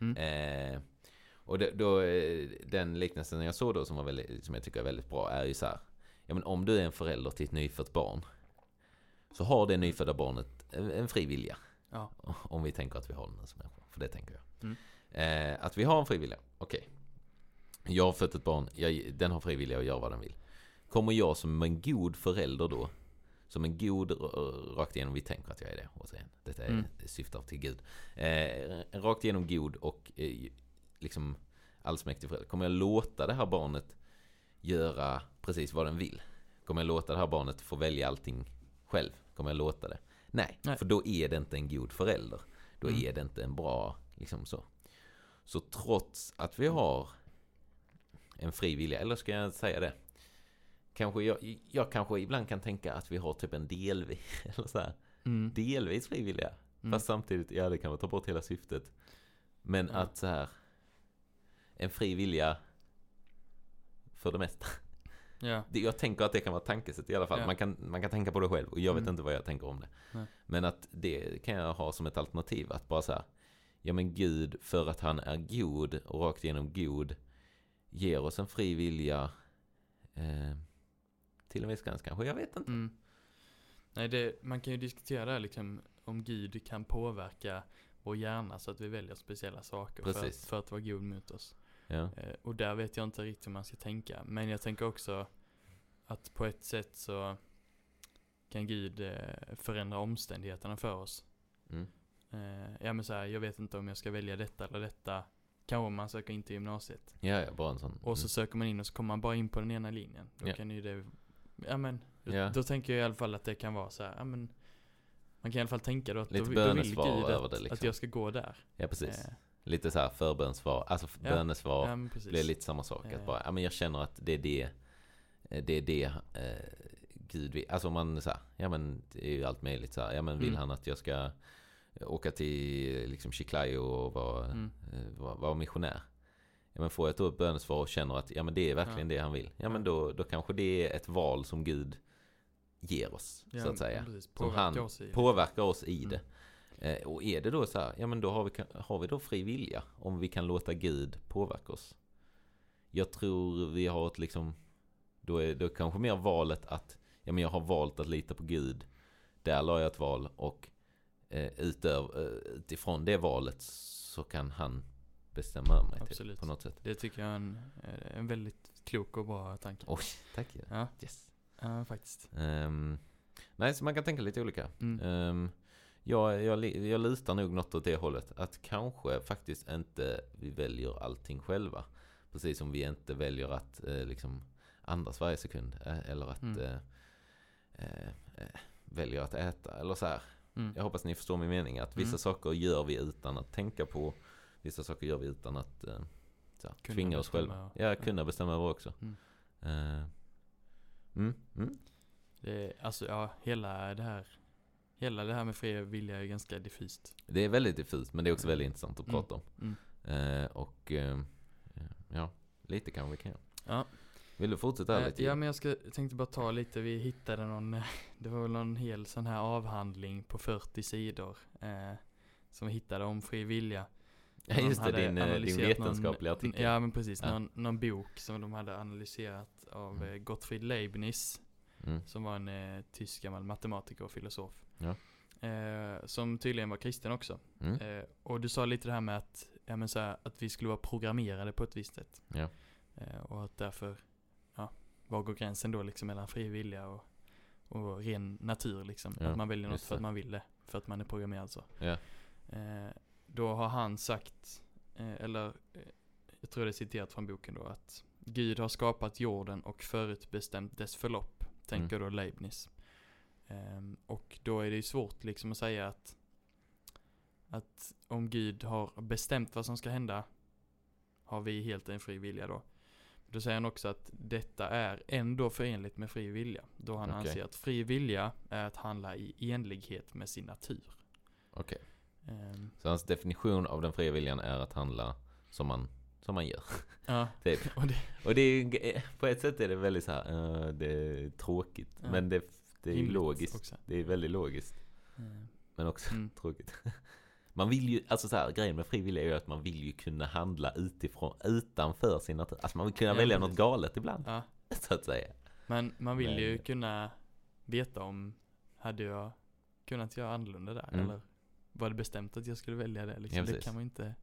Mm. Och då, eh, den liknelsen jag såg då som, var väldigt, som jag tycker är väldigt bra är ju så här. Ja men om du är en förälder till ett nyfött barn. Så har det nyfödda barnet en fri vilja. Ja. Om vi tänker att vi har den som människa. För det tänker jag. Mm. Eh, att vi har en fri vilja. Okej. Jag har fött ett barn. Jag, den har fri vilja att göra vad den vill. Kommer jag som en god förälder då. Som en god rakt igenom. Vi tänker att jag är det. Återigen. Detta är, Mm. syftar till Gud. Eh, rakt igenom god och eh, liksom allsmäktig förälder. Kommer jag låta det här barnet göra precis vad den vill? Kommer jag låta det här barnet få välja allting själv? Kommer jag låta det? Nej, Nej. för då är det inte en god förälder. Då Mm. är det inte en bra, liksom så. Så trots att vi har en fri vilja, eller ska jag säga det? Kanske jag, jag kanske ibland kan tänka att vi har typ en delvis, eller så här, Mm. delvis fri vilja. Mm. Fast samtidigt, ja det kan man ta bort hela syftet. Men Ja. att så här, en fri vilja för det mesta. Ja. Det- Jag tänker att det kan vara tankesätt i alla fall. Ja. Man, kan, man kan tänka på det själv och jag vet Mm. inte vad jag tänker om det. Nej. Men att det kan jag ha som ett alternativ. Att bara säga, ja men Gud för att han är god och rakt igenom god ger oss en fri vilja eh, till en viss gräns kanske. Jag vet inte. Mm. Nej, det, man kan ju diskutera det här liksom om Gud kan påverka vår hjärna så att vi väljer speciella saker för, för att vara god mot oss. Ja. Eh, och där vet jag inte riktigt hur man ska tänka. Men jag tänker också att på ett sätt så kan Gud eh, förändra omständigheterna för oss. Mm. Eh, ja men så här, jag vet inte om jag ska välja detta eller detta. Kanske om man söker in till gymnasiet. ja, ja, bara en sån. Och så söker man in och så kommer man bara in på den ena linjen. Då Ja. kan ju det, ja men, Ja. då tänker jag i alla fall att det kan vara så här, ja men Man kan i alla fall tänka då att Lite då, då vill Gud att, liksom. att jag ska gå där. Ja, precis. Eh, Lite så här förbönsvar, alltså Ja. bönesvar. ja men. Det är lite samma sak. Att Eh. bara, ja men jag känner att det är det, eh, det är det eh, Gud vill. Alltså man så här, ja men det är ju allt möjligt så här. Ja men vill Mm. han att jag ska åka till liksom Chiclayo och vara, Mm. eh, vara, vara missionär? Ja men får jag då ett bönesvar och känner att ja men det är verkligen det han vill. Ja men Ja. då, då kanske det är ett val som Gud ger oss. Ja, så att säga. Precis. Som han oss i det. påverkar oss i Mm. Eh, och är det då så här, ja men då har vi, har vi då fri vilja om vi kan låta Gud påverka oss. Jag tror vi har ett liksom, då är det kanske mer valet att, ja men jag har valt att lita på Gud. Där la jag ett val och eh, utöv, eh, utifrån det valet så kan han bestämma mig typ, Absolut. på något sätt. Det tycker jag är en, eh, en väldigt klok och bra tanke. Oj, tack. ja. Ja, Yes. ja faktiskt. Um, nej, så man kan tänka lite olika. Mm. Um, jag, jag, jag lutar nog något åt det hållet. Att kanske faktiskt inte vi väljer allting själva. Precis som vi inte väljer att eh, liksom andas varje sekund. Eh, eller att Mm. eh, eh, eh, väljer att äta. Eller så här. Mm. Jag hoppas ni förstår min mening. Att vissa Mm. saker gör vi utan att tänka på. Vissa saker gör vi utan att eh, så här, Kunna tvinga oss själva. ja. Ja, kunna bestämma över också. Mm. Eh, mm, mm. Det, alltså ja, hela det här Hela det här med fri vilja är ganska diffust. Det är väldigt diffust men det är också väldigt intressant att Mm. prata om. Mm. Eh, och eh, ja, lite kan vi kan. Ja. Vill du fortsätta Eh, lite? ja men jag ska, tänkte bara ta lite, vi hittade någon, eh, det var väl någon hel sån här avhandling på 40 sidor. Eh, som vi hittade om fri vilja. ja just det, din, eh, din vetenskapliga någon, artikel. Ja men precis, Ja. Någon, någon bok som de hade analyserat av Mm. Gottfried Leibniz. Mm. Som var en eh, tysk gammal matematiker och filosof. Ja. Eh, som tydligen var kristen också. Mm. Eh, och du sa lite det här med att, ja, men så här, att vi skulle vara programmerade på ett visst sätt. Ja. Eh, och att därför, ja, var går gränsen då liksom mellan fri vilja och, och ren natur liksom. Ja, att man väljer något för att man vill det. För att man är programmerad så. Ja. Eh, då har han sagt, eh, eller eh, jag tror det är citerat från boken då, att Gud har skapat jorden och förutbestämt dess förlopp, tänker Mm. då Leibniz. Ehm, och då är det ju svårt liksom att säga att, att om Gud har bestämt vad som ska hända, har vi helt en fri vilja då. Då säger han också att detta är ändå förenligt med fri vilja. Då han Okej. anser att fri vilja är att handla i enlighet med sin natur. Okej. Ehm, Så hans definition av den fria viljan är att handla som man som man gör. Ja, Typ. och det Och det är, på ett sätt är det väldigt så här, eh, det är tråkigt. Ja. Men det, det är ju rimligt logiskt. också. Det är väldigt logiskt. Eh, Men också Mm. tråkigt. Man vill ju, alltså så här, grejen med frivilliga är ju att man vill ju kunna handla utifrån, utanför sin natur. Alltså man vill kunna Ja, välja precis. något galet ibland, Ja, så att säga. men man vill Men- ju kunna veta om, hade jag kunnat göra annorlunda där? Mm. Eller var det bestämt att jag skulle välja det? Liksom? Ja, det kan man inte,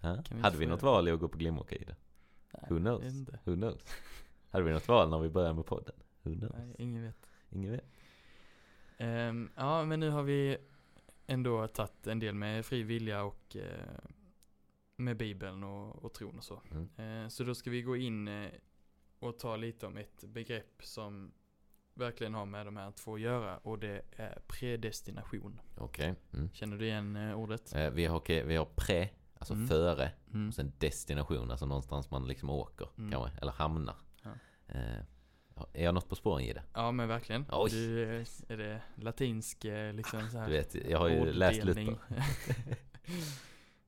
Ja. Kan vi Hade vi något det? val i att gå på Glimåker i det? nej, Who knows? inte. Who knows? Hade vi något val när vi började med podden? Who knows? Nej, ingen vet. Ingen vet. Ehm, ja, men nu har vi ändå tagit en del med fri vilja och eh, med bibeln och, och tron och så. Mm. Eh, så då ska vi gå in eh, och ta lite om ett begrepp som verkligen har med de här två att göra och det är predestination. Okej. Mm. Känner du igen eh, ordet? Vi, har, okej, vi har pre, alltså Mm. före, Mm. och sen destination, alltså någonstans man liksom åker Mm. kanske, eller hamnar. Ja. Är jag något på spåren Gide? Ja men verkligen. Oj. Du, är det latinsk eh, liksom så här Du vet, jag har ju läst? Luther.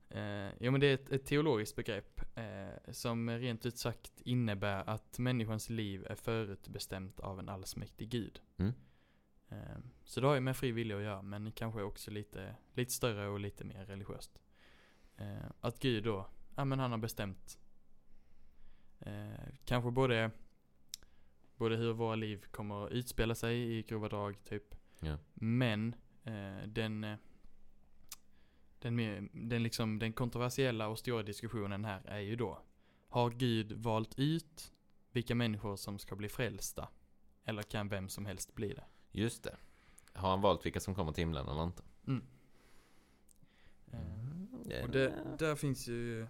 eh, jo men det är ett, ett teologiskt begrepp eh, som rent ut sagt innebär att människans liv är förutbestämt av en allsmäktig gud. Mm. Eh, så det har ju med fri vilja att göra men kanske också lite, lite större och lite mer religiöst. Eh, att Gud då, ja men han har bestämt eh, kanske både både hur våra liv kommer att utspela sig i grova drag typ. Ja. Men eh, den, eh, den, den, liksom, den kontroversiella och stora diskussionen här är ju då. Har Gud valt ut vilka människor som ska bli frälsta? Eller kan vem som helst bli det? Just det. Har han valt vilka som kommer till himlen eller inte? Mm. Eh, och det, där finns ju,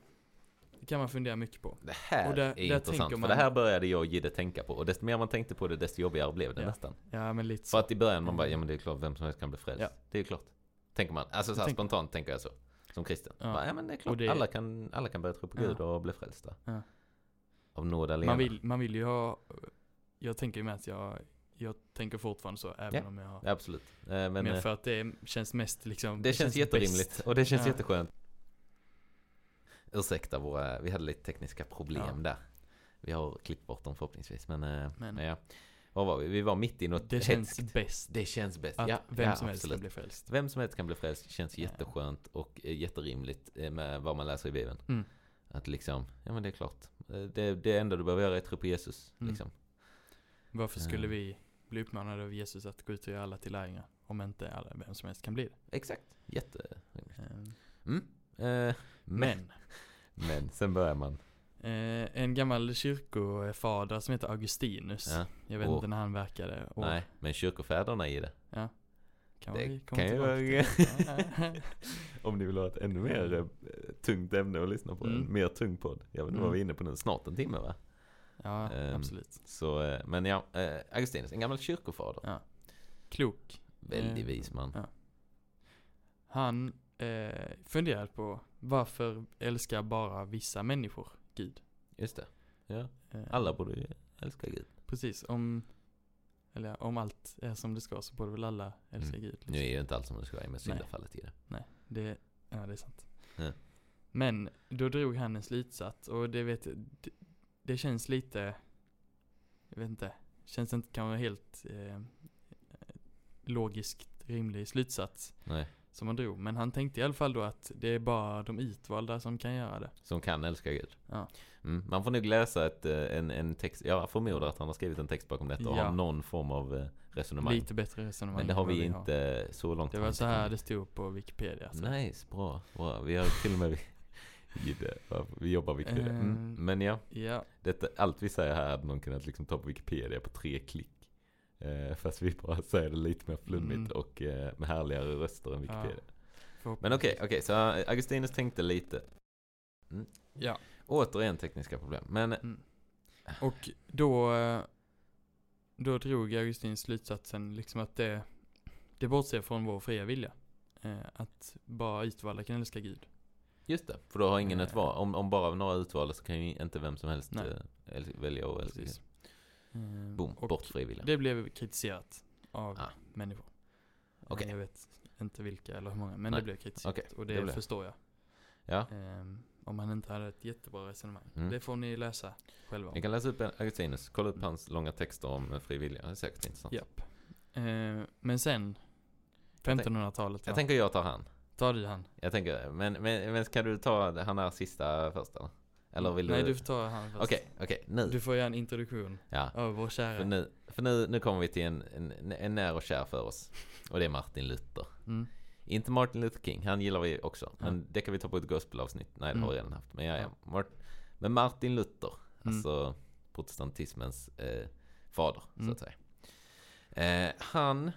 det kan man fundera mycket på. Det här Och där- är intressant, tänker för man- det här började jag och Gide tänka på. Och desto mer man tänkte på det, desto jobbigare blev det Ja. nästan. Ja men lite För så. att i början man bara, Mm. ja men det är klart vem som helst kan bli frälst. Ja. Det är klart. Tänker man. Alltså så här, Tänker- spontant tänker jag så. Som kristen. Ja. Bara, ja men det är klart, det- alla, kan, alla kan börja tro på. Gud och bli frälsta. Av nåd alena. Man vill, man vill ju ha, jag tänker ju med att jag, jag tänker fortfarande så även Ja. om jag har absolut. Eh, Men Men eh, för att det känns mest liksom det känns jätterimligt bäst. och det känns Ja. jätteskönt. Ursäkta våra, vi hade lite tekniska problem Ja. där. Vi har klippt bort dem förhoppningsvis. Men, eh, Men- men ja. Var var vi? Vi var mitt i något Det känns hetskt. bäst Det känns bäst. att ja, vem ja, som helst absolut. kan bli frälst. Vem som helst kan bli frälst. Känns Ja. jätteskönt och eh, jätterimligt eh, med vad man läser i Bibeln. Mm. Att liksom, ja men det är klart. Det, det enda du behöver göra är att tro på Jesus. Mm. Liksom. Varför skulle vi bli uppmanade av Jesus att gå ut och göra alla till lärjungar? Om inte alla, vem som helst kan bli det. Exakt. Jätterimligt. Ehm, Mm. Men. Men, sen börjar man. eh, en gammal kyrkofader som heter Augustinus. Ja. Jag vet Och- inte när han verkade. Och Nej, men kyrkofäderna i det. Kan det vi komma kan till? Om ni vill ha ett ännu mer eh, tungt ämne att lyssna på. En Mm. mer tung podd. Jag vet inte vad Mm. vi är inne på nu. Snart en timme va? ja, Ehm, absolut. Så, eh, men ja. eh, Augustinus, en gammal kyrkofader. Ja. Klok. Väldigt vis man. ja. Han eh, funderade på varför älskar bara vissa människor Gud? Just det. Ja, Eh, alla borde ju älska Gud. Precis, om, eller om allt är som det ska så borde väl alla älska Mm. Gud. Nu är ju inte allt som det ska med syndafallet i det. Nej, det, ja, det är sant. Ja. Men då drog han en slutsats och det vet det, det känns lite, jag vet inte, känns inte kanske helt eh, logiskt rimlig slutsats Nej. Som han drog. Men han tänkte i alla fall då att det är bara de utvalda som kan göra det. Som kan älska Gud. Ja. Mm. Man får nog läsa ett, eh, en, en text. Jag förmodar att han har skrivit en text bakom detta och Ja. har någon form av eh, resonemang. Lite bättre resonemang. Men det har vad vi har. inte så långt. Det var inte så här det stod på Wikipedia. Så. Nice, bra, bra. Vi har till och med. Vi jobbar Wikipedia. Mm. Ehm. Men ja, Ja, detta, allt vi säger här hade någon kunnat liksom ta på Wikipedia på tre klick. Eh, fast vi bara säger det lite mer flummigt Mm. och eh, med härligare röster än Wikipedia. Men förhoppningsvis. okej, okej, så eh, Augustinus tänkte lite. Ja. Återigen tekniska problem. Men Mm. Och då, eh, då drog Augustin slutsatsen liksom att det, det bortser från vår fria vilja. Eh, att bara utvalda kan älska Gud. just det, för då har ingen Eh. ett val. Om, om bara några utvalda så kan ju inte vem som helst Nej. eh, äl- välja att älska. Gud. Eh, Boom, och bort frivilliga. Det blev kritiserat av Ah. människor. Eh, Jag vet inte vilka eller hur många, men Nej. det blev kritiserat. Okej, och det det, blev. förstår jag. Ja, Ehm, Om han inte hade ett jättebra resonemang. Mm. Det får ni läsa själva. Ni kan läsa upp Augustinus, kolla upp hans långa texter om eh, fri vilja. Det är säkert intressant. Japp. Eh, men sen, 1500-talet va? Jag tänker jag tar han. Ta du han. Jag tänker, men, men, men ska du ta han där sista först eller? Eller vill Nej du? du får ta han först. Okej, okej, nu. Du får göra en introduktion Ja. av vår kära. För nu, för nu, nu kommer vi till en, en, en när och kär för oss. Och det är Martin Luther. Mm. Inte Martin Luther King, han gillar vi också. Men det kan vi ta på ett gospelavsnitt. Nej, det Mm. har vi redan haft. Men ja, ja. Ja. Mart- Men Martin Luther, Mm. alltså protestantismens eh, fader, så Mm. att säga. Eh, han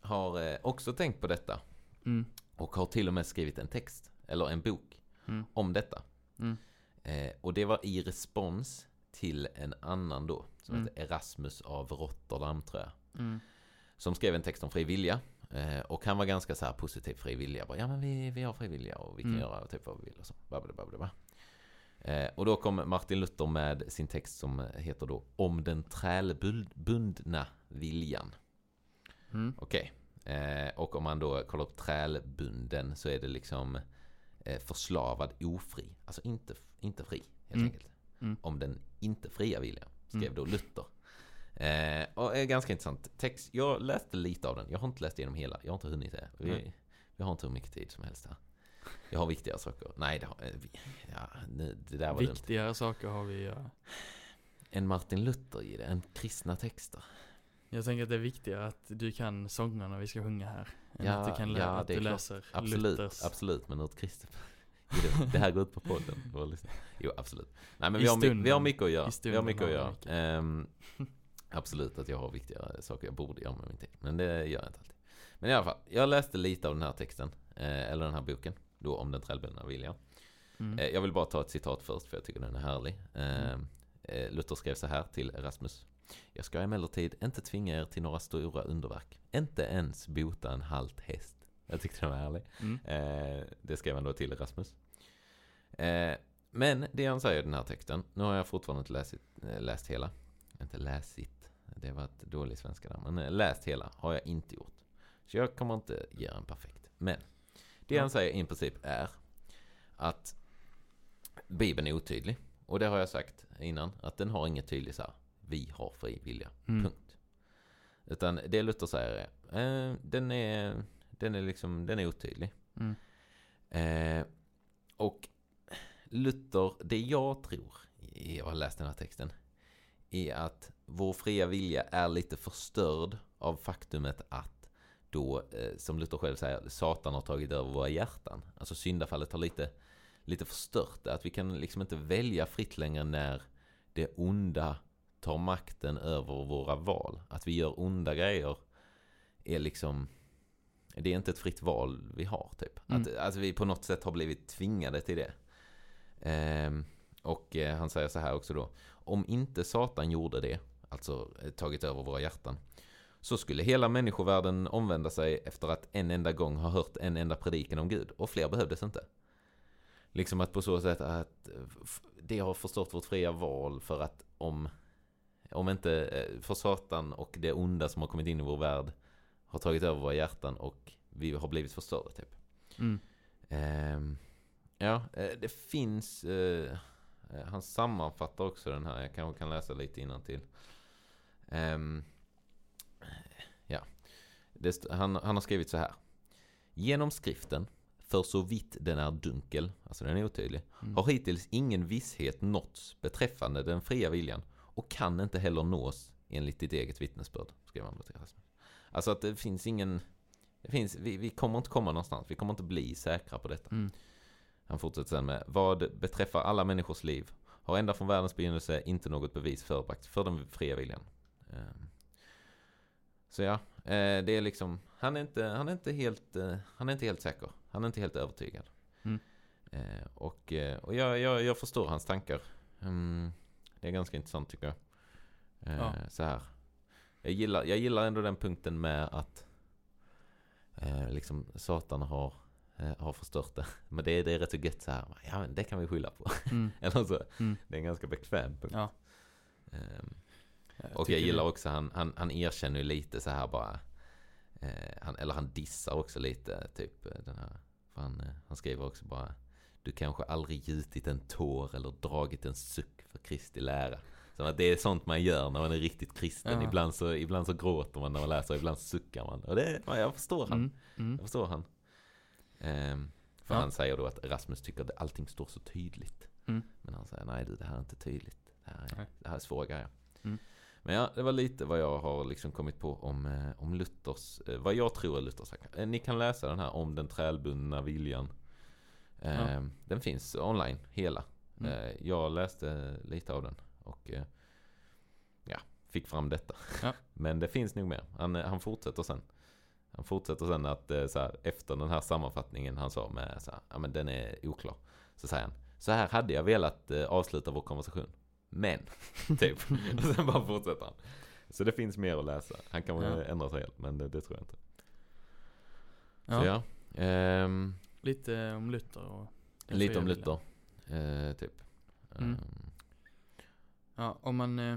har eh, också tänkt på detta. Mm. Och har till och med skrivit en text, eller en bok, Mm. om detta. Mm. Eh, och det var i respons till en annan då, som Mm. heter Erasmus av Rotterdam tror jag. Mm. Som skrev en text om fri vilja. Eh, och han var ganska så här positiv fri vilja. Bara, ja men vi, vi har fri vilja och vi kan Mm. göra typ vad vi vill och så. Babbla. Eh, och då kom Martin Luther med sin text som heter då Om den trälbundna viljan. Mm. Okej. Eh, och om man då kollar upp trälbunden så är det liksom eh, förslavad ofri. Alltså inte, inte fri helt Mm. enkelt. Mm. Om den inte fria viljan, skrev Mm. då Luther. Eh, och är ganska intressant text. Jag läste lite av den. Jag har inte läst igenom hela. Jag har inte hunnit det. Vi, Nej. vi har inte hur mycket tid som helst här. Jag har viktigare saker. Nej, det, har, eh, ja, det där var dumt. Viktigare saker har vi göra. En Martin Luther i det. En kristna texter. Jag tänker att det är viktigare att du kan sångerna vi ska sjunga här. Än Ja, att du kan lära, ja, att du klart. läser Absolut, Luthers. absolut. Men ur ett kristet Det här går ut på podden. Jo, absolut. Nej, men vi har, vi har mycket att göra. Vi har mycket att göra. Ehm, absolut att jag har viktigare saker jag borde göra med min tid. Men det gör jag inte alltid. Men i alla fall, jag läste lite av den här texten. eh, Eller den här boken. Då om den trälbundna viljan. Mm. Eh, Jag vill bara ta ett citat först för jag tycker den är härlig. Ehm, eh, Luther skrev så här till Erasmus. Jag ska emellertid inte tvinga er till några stora underverk. Inte ens bota en halt häst. Jag tyckte den var härlig. Mm. Eh, det skrev han då till Erasmus. Eh, men det han säger i den här texten, nu har jag fortfarande inte läst, eh, läst hela. Inte läsit, det var ett dålig svenska där. Men eh, läst hela har jag inte gjort. Så jag kommer inte ge en perfekt. Men det Ja. han säger i princip är att Bibeln är otydlig. Och det har jag sagt innan, att den har inget tydligt så här, vi har fri vilja. Mm. Punkt. Utan det Luther säger är, eh, den är, den är liksom, den är otydlig. Mm. Eh, och Luther, det jag tror, jag har läst den här texten, är att vår fria vilja är lite förstörd av faktumet att då, eh, som Luther själv säger, Satan har tagit över våra hjärtan. Alltså syndafallet har lite, lite förstört det. Att vi kan liksom inte välja fritt längre när det onda tar makten över våra val. Att vi gör onda grejer är liksom det är inte ett fritt val vi har typ. Mm. Att, att vi på något sätt har blivit tvingade till det. Ehm, och eh, han säger så här också då. Om inte Satan gjorde det, alltså eh, tagit över våra hjärtan, så skulle hela människovärlden omvända sig efter att en enda gång ha hört en enda predikan om Gud. Och fler behövdes inte. Liksom att på så sätt att eh, det har förstått vårt fria val för att om, om inte för Satan och det onda som har kommit in i vår värld har tagit över våra hjärtan och vi har blivit förstörda typ. Mm. Ehm, ja, eh, det finns... eh, eh, han sammanfattar också den här. Jag kanske kan läsa lite innan till. ja. Det, han, han har skrivit så här. Genom skriften, för så vitt den är dunkel, alltså den är otydlig, Mm. har hittills ingen visshet nåtts beträffande den fria viljan och kan inte heller nås enligt ditt eget vittnesbörd, skrev han då till Rasmus. Alltså att det finns ingen, det finns, vi, vi kommer inte komma någonstans, vi kommer inte bli säkra på detta. Mm. Han fortsätter sen med, vad beträffar alla människors liv har ända från världens begynnelse inte något bevis förebragts för den fria viljan. Ehm, Så ja, eh, det är liksom, han är inte, han är inte helt, eh, han är inte helt säker. Han är inte helt övertygad. Mm. Eh, Och, och jag, jag, jag förstår hans tankar. Mm, Det är ganska intressant tycker jag. Ja. Så här. Jag gillar, jag gillar ändå den punkten med att liksom Satan har, har förstört det. Men det, det är rätt så gött så här. Ja men det kan vi skylla på. Mm. Eller så. Mm. Det är en ganska bekväm punkt. Ja. Jag och jag gillar det- också, han, han, han erkänner ju lite så här bara. Eh, han, eller han dissar också lite, typ eh, den här. Han, eh, han skriver också bara. Du kanske aldrig gjutit en tår eller dragit en suck för Kristi lära. Så att det är sånt man gör när man är riktigt kristen. Ja. Ibland, så, ibland så gråter man när man läser, ibland suckar man. Och det, ja, jag förstår han. Mm. Mm. Jag förstår han. Ehm, för Ja. han säger då att Rasmus tycker att allting står så tydligt. Mm. Men han säger nej du, det här är inte tydligt. Det här är, Nej. det här är svåra grejer. Mm. Men ja, det var lite vad jag har liksom kommit på om, eh, om Luthers, eh, vad jag tror är Luthers. Eh, ni kan läsa den här om den trälbundna viljan. Ja. Den finns online, hela. Mm. Jag läste lite av den och ja, fick fram detta. Ja. Men det finns nog mer. Han, han fortsätter sen. Han fortsätter sen att eh, så här, efter den här sammanfattningen han sa med så här, ja men den är oklar. Så säger han, så här hade jag velat eh, avsluta vår konversation. Men, typ. Och sen bara fortsätter han. Så det finns mer att läsa. Han kan Ja. ändra sig helt, men det, det tror jag inte. Ja. Så ja. Ehm, Lite om Luther och lite om. Luther. Eh, typ. Mm. Ehm, Ja, om man... eh,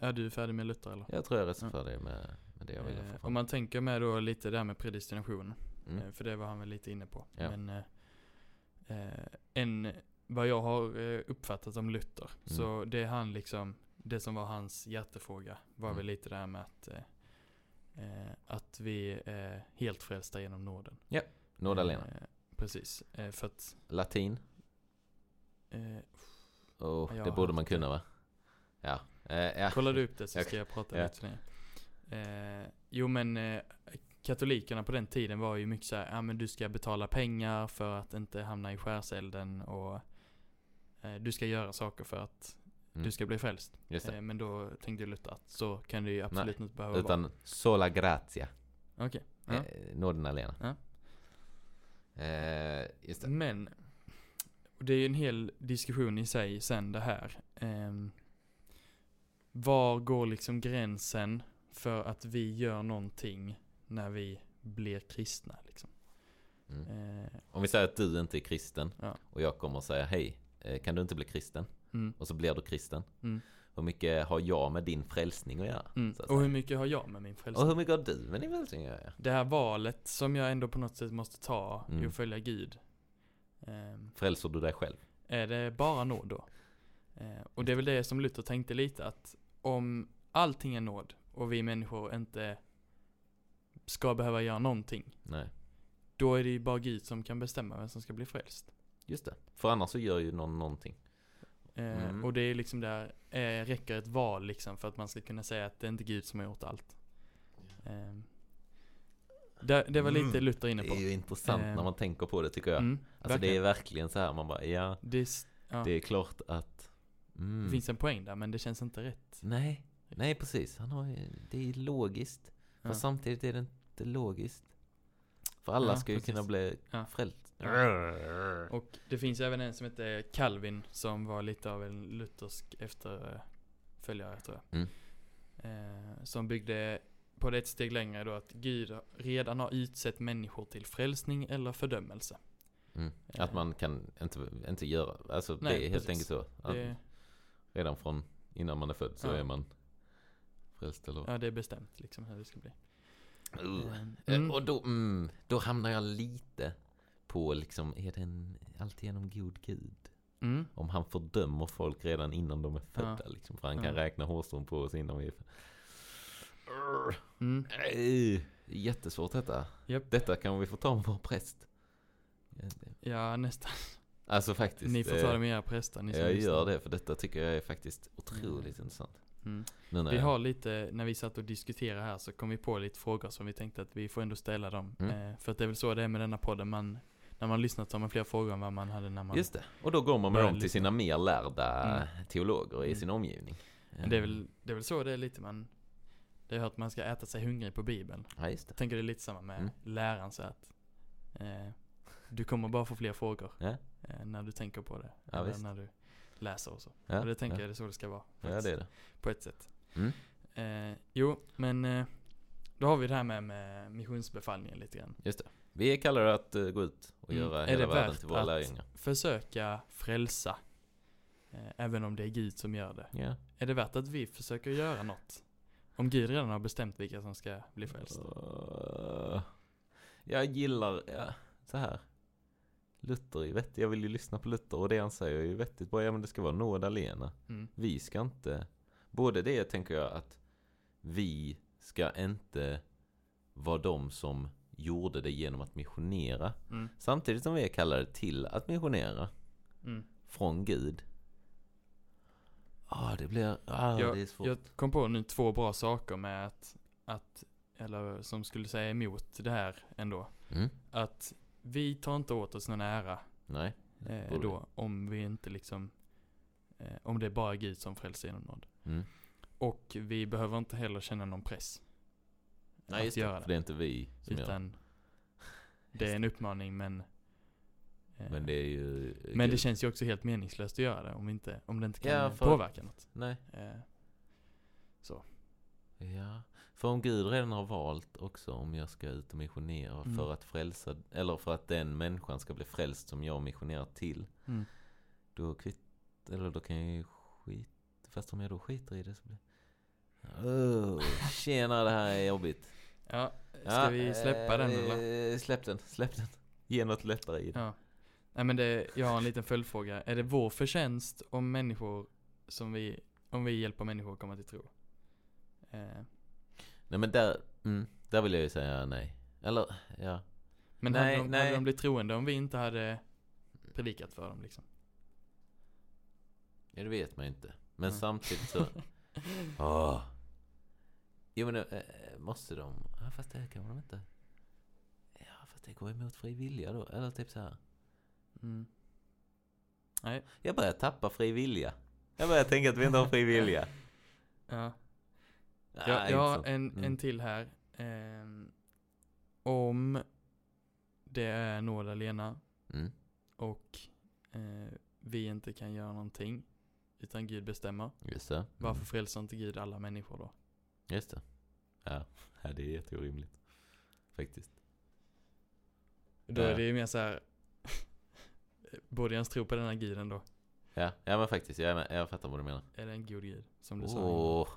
Är du färdig med Luther eller? jag tror jag är rätt Ja. färdig med, det jag ville få Eh, fram. om man tänker med då lite det här med predestination. Mm. Eh, För det var han väl lite inne på. Ja. Men eh, en, vad jag har uppfattat om Luther. Mm. Så det han liksom, det som var hans hjärtefråga var Mm. väl lite det här med att, eh, att vi är helt frälsta genom nåden. Nådalena. Eh, precis. Eh, för att, Latin. Oh, det borde man kunna va? Ja. Eh, ja. kollar du upp det så ska jag prata ja. lite längre. Eh, jo men eh, katolikerna på den tiden var ju mycket så här, ja men du ska betala pengar för att inte hamna i skärselden och eh, du ska göra saker för att Mm. du ska bli frälst. Eh, men då tänkte Luther att så kan det ju absolut inte behöva Utan sola gratia. vara. Okej. Ja. Eh, nåden alena. Ja. Eh, just det. Men, det är ju en hel diskussion i sig sen det här. Ehm, var går liksom gränsen för att vi gör någonting när vi blir kristna liksom? Mm. Eh, Om vi säger att du inte är kristen Ja. och jag kommer och säger hej, eh, kan du inte bli kristen? mm, Och så blir du kristen. mm, Hur mycket har jag med din frälsning att göra? mm. Att Och hur mycket har jag med min och frälsning? hur mycket har du med din frälsning att göra? Det här valet som jag ändå på något sätt måste ta i Mm. att följa Gud. Ehm, Frälser du dig själv? Är det bara nåd då? Eh, och det är väl det som Luther tänkte lite att om allting är nåd och vi människor inte ska behöva göra någonting. Nej. Då är det ju bara Gud som kan bestämma vem som ska bli frälst. Just det. För annars så gör ju någon någonting. Eh, Mm. Och det är liksom där, eh, räcker ett val liksom för att man ska kunna säga att det är inte Gud som har gjort allt. Eh, det, det var lite Mm. Luther inne Det på. är ju intressant Eh, när man tänker på det tycker jag. Mm, alltså det är verkligen. verkligen så här man bara, ja, det, är ja, det är klart att... Mm. det finns en poäng där men det känns inte rätt. Nej, nej precis. Han har, det är logiskt. Ja. Fast samtidigt är det inte logiskt. För alla Ja, ska ju precis. kunna bli Ja. frälst. Och det finns även en som heter Calvin som var lite av en luthersk efterföljare tror jag. Mm. Eh, som byggde på det ett steg längre då att Gud redan har utsett människor till frälsning eller fördömelse. Mm. Att man kan inte, inte göra, alltså Nej, det är helt precis. enkelt så. Att Det, Redan från innan man är född så Ja. är man frälst eller... ja, det är bestämt liksom hur det ska bli. Uh. Eh, Eh, mm. Och då, mm, då hamnar jag lite på liksom, är det en alltigenom god gud? Mm. Om han fördömer folk redan innan de är födda liksom. För han kan Ja. räkna hårstrån på oss innan vi är födda. Mm. Nej, Jättesvårt detta. Japp. Detta kan vi få ta med vår präst. Ja, Ja, nästan. Alltså faktiskt. Ni får eh, ta det med era präster. Ni Jag gör det, för detta tycker jag är faktiskt otroligt intressant. Mm. Nu när Vi jag, har lite, när vi satt och diskuterade här så kom vi på lite frågor som vi tänkte att vi får ändå ställa dem. Mm. Eh, för att det är väl så det är med denna podden. Man, när man lyssnat så har man fler frågor än vad man hade när man... Just det, och då går man med börjar dem till lyssna. sina mer lärda Mm. teologer i Mm. sin omgivning. Men det, är väl, det är väl så det är lite man... Det hört att man ska äta sig hungrig på bibeln. Ja, just det. Jag tänker det är lite samma med Mm. läran så att eh, du kommer bara få fler frågor Ja, eh, när du tänker på det. Ja, eller visst. när du läser och så. ja, och det tänker ja. jag det är så det ska vara. Ja, det är det. På ett sätt. Mm. Eh, jo, men eh, då har vi det här med, med missionsbefallningen lite grann. Just det. Vi kallar det att eh, gå ut och Mm. göra Är hela det världen till våra lärjungar. Försöka frälsa, eh, även om det är Gud som gör det. Ja. Är det värt att vi försöker göra något? Om Gud redan har bestämt vilka som ska bli frälsta. Uh, jag gillar, ja, så här. Luther är vettig. Jag vill ju lyssna på Luther och det han säger är ju vettigt. Bara, ja men det ska vara nåd alena. Mm. Vi ska inte, både det tänker jag att vi ska inte vara de som gjorde det genom att missionera. Mm. Samtidigt som vi är kallade till att missionera Mm. från Gud. Ja, det blir, ah, det är Jag, svårt. jag kom på nu två bra saker med att, att, eller som skulle säga emot det här ändå. Mm? Att vi tar inte åt oss någon ära Nej. eh, då om vi inte liksom, eh, om det är bara Gud som frälser genom nåd. Mm. Och vi behöver inte heller känna någon press. Nej, att just det, för det är inte vi som gör det. Utan det är en uppmaning men eh, Men det är ju... men det känns ju också helt meningslöst att göra det om, inte, om det inte kan Ja, för- påverka något. Nej. Eh, Ja. För om Gud redan har valt också om jag ska ut och missionera Mm. för att frälsa, eller för att den människan ska bli frälst som jag missionerar till. mm. Då kvitt, eller då kan jag ju skita, fast om jag då skiter i det så blir Oh, tjena det här är jobbigt. Ja, ska Ja, vi släppa den eh, eller? Släpp den, släpp den. Ge något lättare i den. Ja. Nej men det, jag har en liten följdfråga. Är det vår förtjänst om människor som vi, om vi hjälper människor att komma till tro? Eh, Nej men där, mm, där vill jag ju säga nej. Eller, ja. men Nej, hade, de, nej. hade de blivit troende om vi inte hade predikat för dem liksom? Ja det vet man ju inte. Men Mm. samtidigt så, åh. Jo men eh, måste de, ja, fast det kan de inte. Ja fast det går emot fri vilja då. Eller typ så här. Mm. Nej. Jag börjar tappa fri vilja. Jag börjar tänka att vi inte har fri vilja. Ja. Nej, Jag, har en, Mm. en till här. Ehm, om det är nåd alena Mm. och eh, vi inte kan göra någonting utan Gud bestämmer. Just det. Mm. Varför frälser inte Gud alla människor då? Just det. Ja, ja det är jätteorimligt. Faktiskt. Då är det ju mer så här. Borde jag ens tro på denna guden då? Ja, ja men faktiskt. Jag, jag fattar vad du menar. Är det en god gud? Som du sa Åh.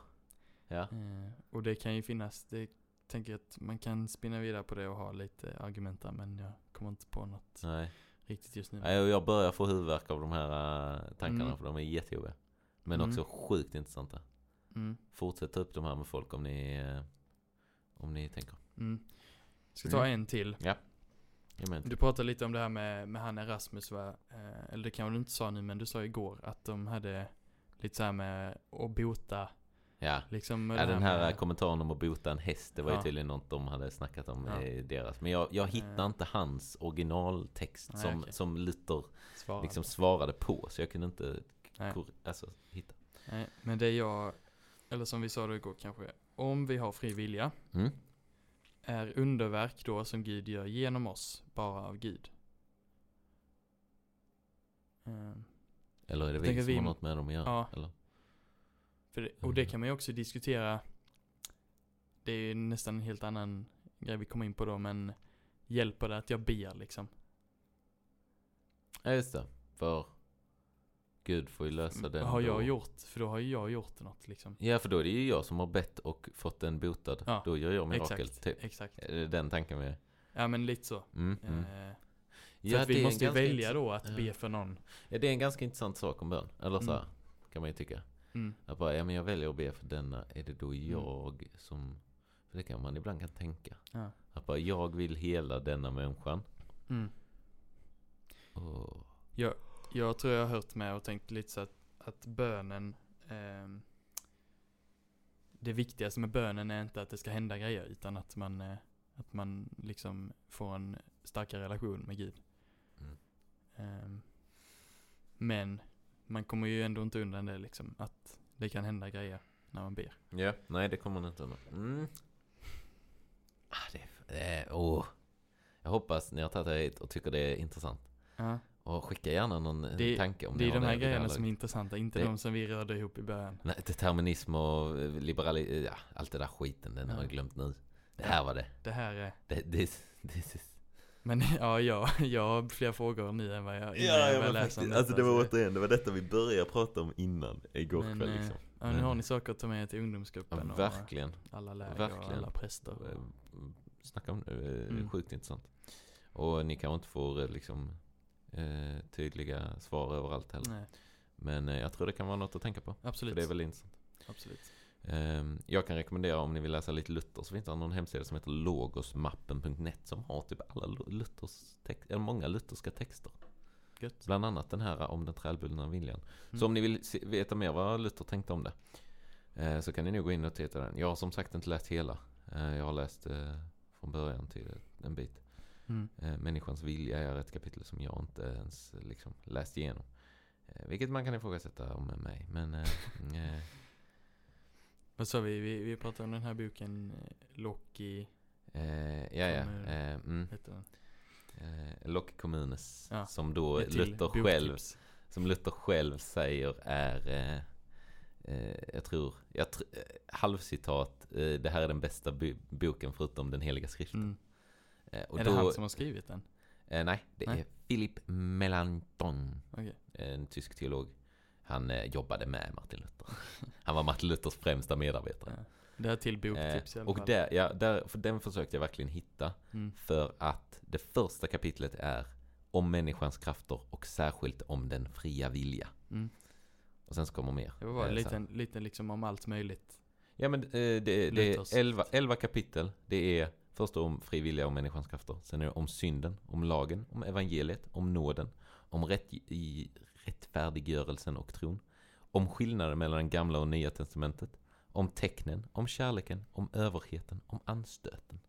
Ja. Eh, och det kan ju finnas, det tänker jag att man kan spinna vidare på det och ha lite argument där men jag kommer inte på något Nej. riktigt just nu. Nej, och jag börjar få huvudvärk av de här äh, tankarna Mm. för de är jättejobbiga. Men Mm. också sjukt intressanta. Mm, Fortsätt ta upp de här med folk om ni, eh, om ni tänker. mm. Ska ta en till. Jag inte. Du pratade lite om det här med, med han Erasmus va? Eh, eller det kan du inte sa nu men du sa igår att de hade lite så här med att bota Ja. liksom. Ja, det den här med, kommentaren om att bota en häst, det var ju Ja. tydligen något de hade snackat om Ja. i deras. Men jag, jag hittar Eh. inte hans originaltext Nej, som, okej. som Luther svara. liksom svarade på. Så jag kunde inte alltså, hitta. Nej, men det jag, eller som vi sa då igår kanske, om vi har fri vilja, Mm? är underverk då som Gud gör genom oss bara av Gud? Ehm, Eller är det vi som vi- har något med dem att göra? Ja. Eller? För det, och det Mm. kan man ju också diskutera, det är ju nästan en helt annan grej vi kommer in på då, men hjälper det att jag ber liksom? Ja just det. För Gud får ju lösa den. Mm, har jag då. gjort? För då har ju jag gjort något liksom. Ja för då är det ju jag som har bett och fått den botad. Ja, Då gör jag mirakel Exakt, typ. exakt. Det den tanken vi Ja men lite så. mm, mm. Eh, för Ja, det vi måste ju välja då att Ja. be för någon. Ja det är en ganska intressant sak om bön. Eller så Mm. kan man ju tycka. Mm. Att bara, ja men jag väljer att be för denna. Är det då jag som... För det kan man ibland kan tänka. Ja. Att bara, jag vill hela denna människan. Mm. Och, Jag, jag tror jag har hört med och tänkt lite så att, att bönen ehm, Det viktigaste med bönen är inte att det ska hända grejer utan att man eh, Att man liksom får en starkare relation med Gud. Mm. Ehm, men man kommer ju ändå inte undan det liksom att det kan hända grejer när man ber. ja, nej det kommer man inte undan. Mm. Ah, det, det är, åh. Jag hoppas ni har tagit er hit och tycker det är intressant. Ja. Och skicka gärna någon eh, Det- tanke om Det är har de här det grejerna som är intressanta, inte Det- de som vi rörde ihop i början. Nej, determinism och eh, liberali... Ja, allt det där skiten, den har Ja. jag glömt nu. Det här var det. Det här är det this, this is... Men ja, jag, jag har fler frågor nu än vad jag innan jag började läsa om alltså det var återigen, det var detta vi började prata om innan, igår Men, kväll eh, liksom. Ja, nu har ni saker att ta med till Ja, ungdomsgruppen och verkligen. alla läger och verkligen. alla präster. Eh, Och, Snacka om det, eh, Mm. sjukt intressant. Och ni kanske inte får liksom tydliga svar överallt heller. Nej, Men jag tror det kan vara något att tänka på. För absolut. det är väldigt intressant. Absolut. Ehm, Jag kan rekommendera om ni vill läsa lite Luther så finns det någon hemsida som heter logosmappen.net som har typ alla Lu- Luthers text, eller många lutherska texter. Gött. Bland annat den här om den trälbundna viljan. Så Mm. om ni vill se, veta mer vad Luther tänkte om det eh, så kan ni nog gå in och titta den. Jag har som sagt inte läst hela. Eh, jag har läst eh, från början till en bit. Mm. Människans vilja är ett kapitel som jag inte ens liksom, läst igenom. Vilket man kan ifrågasätta om mig. Men Vad sa vi? vi? Vi pratade om den här boken, eh, Loki, eh, ja, ja. Eh, mm, eh, Loc Communes. Ja, Som då Luther själv som Luther själv säger är, eh, eh, jag tror, jag tr eh, halvcitat, det här är den bästa bo- boken förutom den heliga skriften. Mm. Är då, det han som har skrivit den? nej, det Nej. är Philip Melanchthon, Okej. en tysk teolog. Han eh, jobbade med Martin Luther. Han var Martin Luthers främsta medarbetare. Ja. Det här till boktips i Eh, alla och fall. där, ja, där, för den försökte jag verkligen hitta. Mm. För att det första kapitlet är om människans krafter och särskilt om den fria vilja. Mm. Och sen så kommer mer. Det var Eh, en här. liten, liten liksom om allt möjligt. Ja men eh, det, det är 11, 11 kapitel. Det är först om fri vilja och människans krafter. Sen är det om synden, om lagen, om evangeliet, om nåden, om rätt, i, rättfärdiggörelsen och tron. Om skillnaden mellan den gamla och nya testamentet. Om tecknen, om kärleken, om överheten, om anstöten.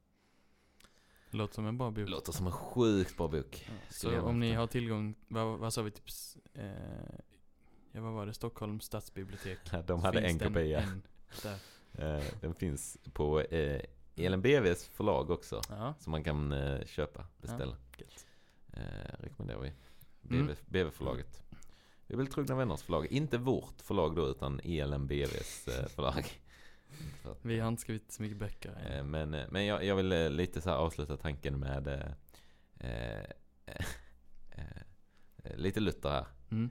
Låter som en bra bok. Låter som en sjukt bra bok. Ja. Så om ni har tillgång, vad, vad sa vi, typ, eh, ja vad var det, Stockholms stadsbibliotek? De hade en kopia. en? Eh, Den finns på eh, ELMBVs förlag också. Ja, Som man kan eh, köpa, beställa. gött. Eh, rekommenderar vi. Mm. BV, BV-förlaget. Vi är väl Trogna Vänners förlag. Inte vårt förlag då, utan ELMBVs eh, förlag. Vi har inte skrivit så mycket böcker än. eh, men eh, men jag, jag vill lite så avsluta tanken med eh, eh, lite Luther här. Mm.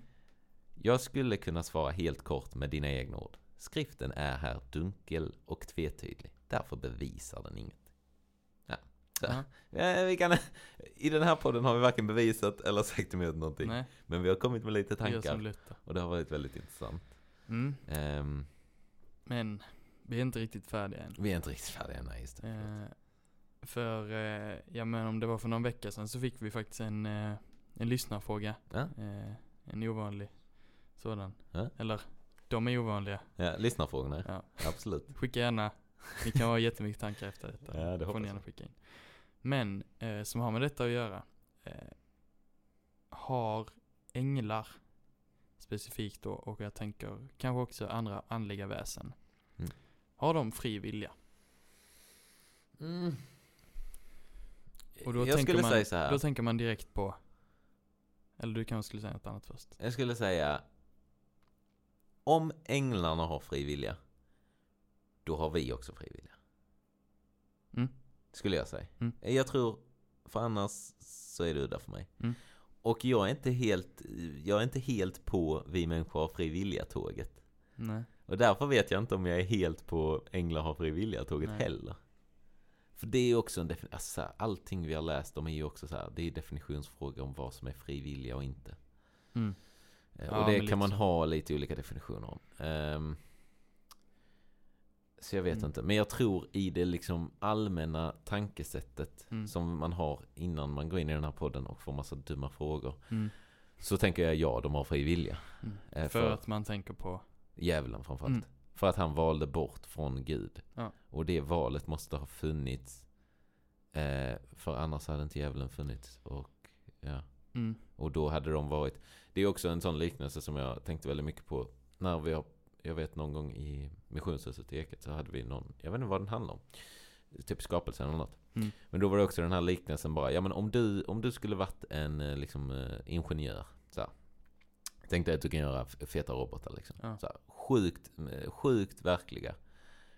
Jag skulle kunna svara helt kort med dina egna ord. Skriften är här dunkel och tvetydig. Därför bevisar den inget. Ja. Ja. Vi kan, I den här podden har vi varken bevisat eller sagt emot någonting. Nej, Men vi har kommit med lite tankar. Och det har varit väldigt intressant. Mm. Ehm, Men vi är inte riktigt färdiga än. vi är inte riktigt färdiga än, nej, just det. Eh, för, eh, ja men om det var för någon vecka sedan så fick vi faktiskt en, eh, en lyssnarfråga. Ja, en ovanlig sådan. Eller, de är ovanliga. ja, lyssnarfrågorna. Ja. Absolut. Skicka gärna, ni kan ha jättemycket tankar efter detta. Ja, det får ni gärna skicka in. Men, eh, som har med detta att göra. Eh, har änglar specifikt då, och jag tänker kanske också andra andliga väsen. Mm. Har de fri vilja? Mm. Och då jag tänker skulle man, säga så här. Då tänker man direkt på, eller du kanske skulle säga något annat först? Jag skulle säga om änglarna har fri vilja då har vi också fri vilja. Mm. Skulle jag säga. Mm. Jag tror, för annars så är det udda för mig. Mm. Och jag är inte helt, jag är inte helt på vi människor har fri vilja tåget. Nej. Och därför vet jag inte om jag är helt på änglar har fri vilja tåget Nej. heller. För det är också en definition, alltså, allting vi har läst om är ju också så här, det är definitionsfrågor om vad som är fri vilja och inte. Mm. Eh, Ja, och men det kan man så. ha lite olika definitioner om. Ehm, så jag vet Mm. inte. Men jag tror i det liksom allmänna tankesättet Mm. som man har innan man går in i den här podden och får massa dumma frågor. Mm. Så tänker jag ja, de har fri vilja. Mm. Eh, För, för- att man tänker på, Djävulen framförallt. Mm. För att han valde bort från Gud. Ja. Och det valet måste ha funnits. Eh, för annars hade inte djävulen funnits. Och, ja. mm. och då hade de varit. Det är också en sån liknelse som jag tänkte väldigt mycket på. När vi har, jag vet någon gång i missionshuset i Eket så hade vi någon, jag vet inte vad den handlar om. Typ skapelsen eller något. Mm. Men då var det också den här liknelsen bara, ja men om du, om du skulle varit en eh, liksom, eh, ingenjör. Så här. Tänk dig att du kan göra feta robotar liksom. Ja. Så här, sjukt, eh, sjukt verkliga.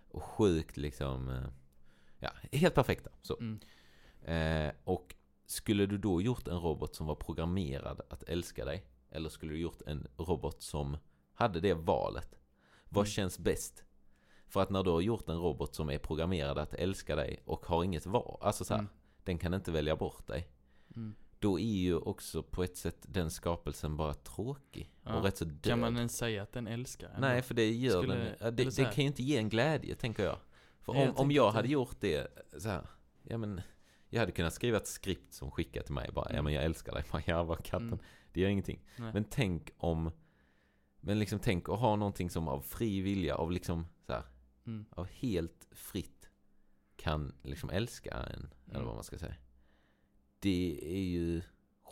Och sjukt liksom, ja, helt perfekta. Så. Mm. Eh, och skulle du då gjort en robot som var programmerad att älska dig? Eller skulle du gjort en robot som hade det valet? Vad Mm. känns bäst? För att när du har gjort en robot som är programmerad att älska dig och har inget val, alltså så här, Mm. den kan inte välja bort dig. Mm. Då är ju också på ett sätt den skapelsen bara tråkig. Ja. Och rätt så död. Kan man ens säga att den älskar? ändå? Nej, för det gör Skulle- den, ja, eller det, det kan ju inte ge en glädje, tänker jag. För Nej, jag om, om jag hade gjort det så här, ja men, jag hade kunnat skriva ett skript som skickar till mig bara, ja Mm. men jag älskar dig, bara, ja vad katten, Mm. det gör ingenting. Nej. Men tänk om, men liksom tänk att ha någonting som av fri vilja, av liksom så här, Mm. av helt fritt kan liksom älska en, eller Mm. vad man ska säga. Det är ju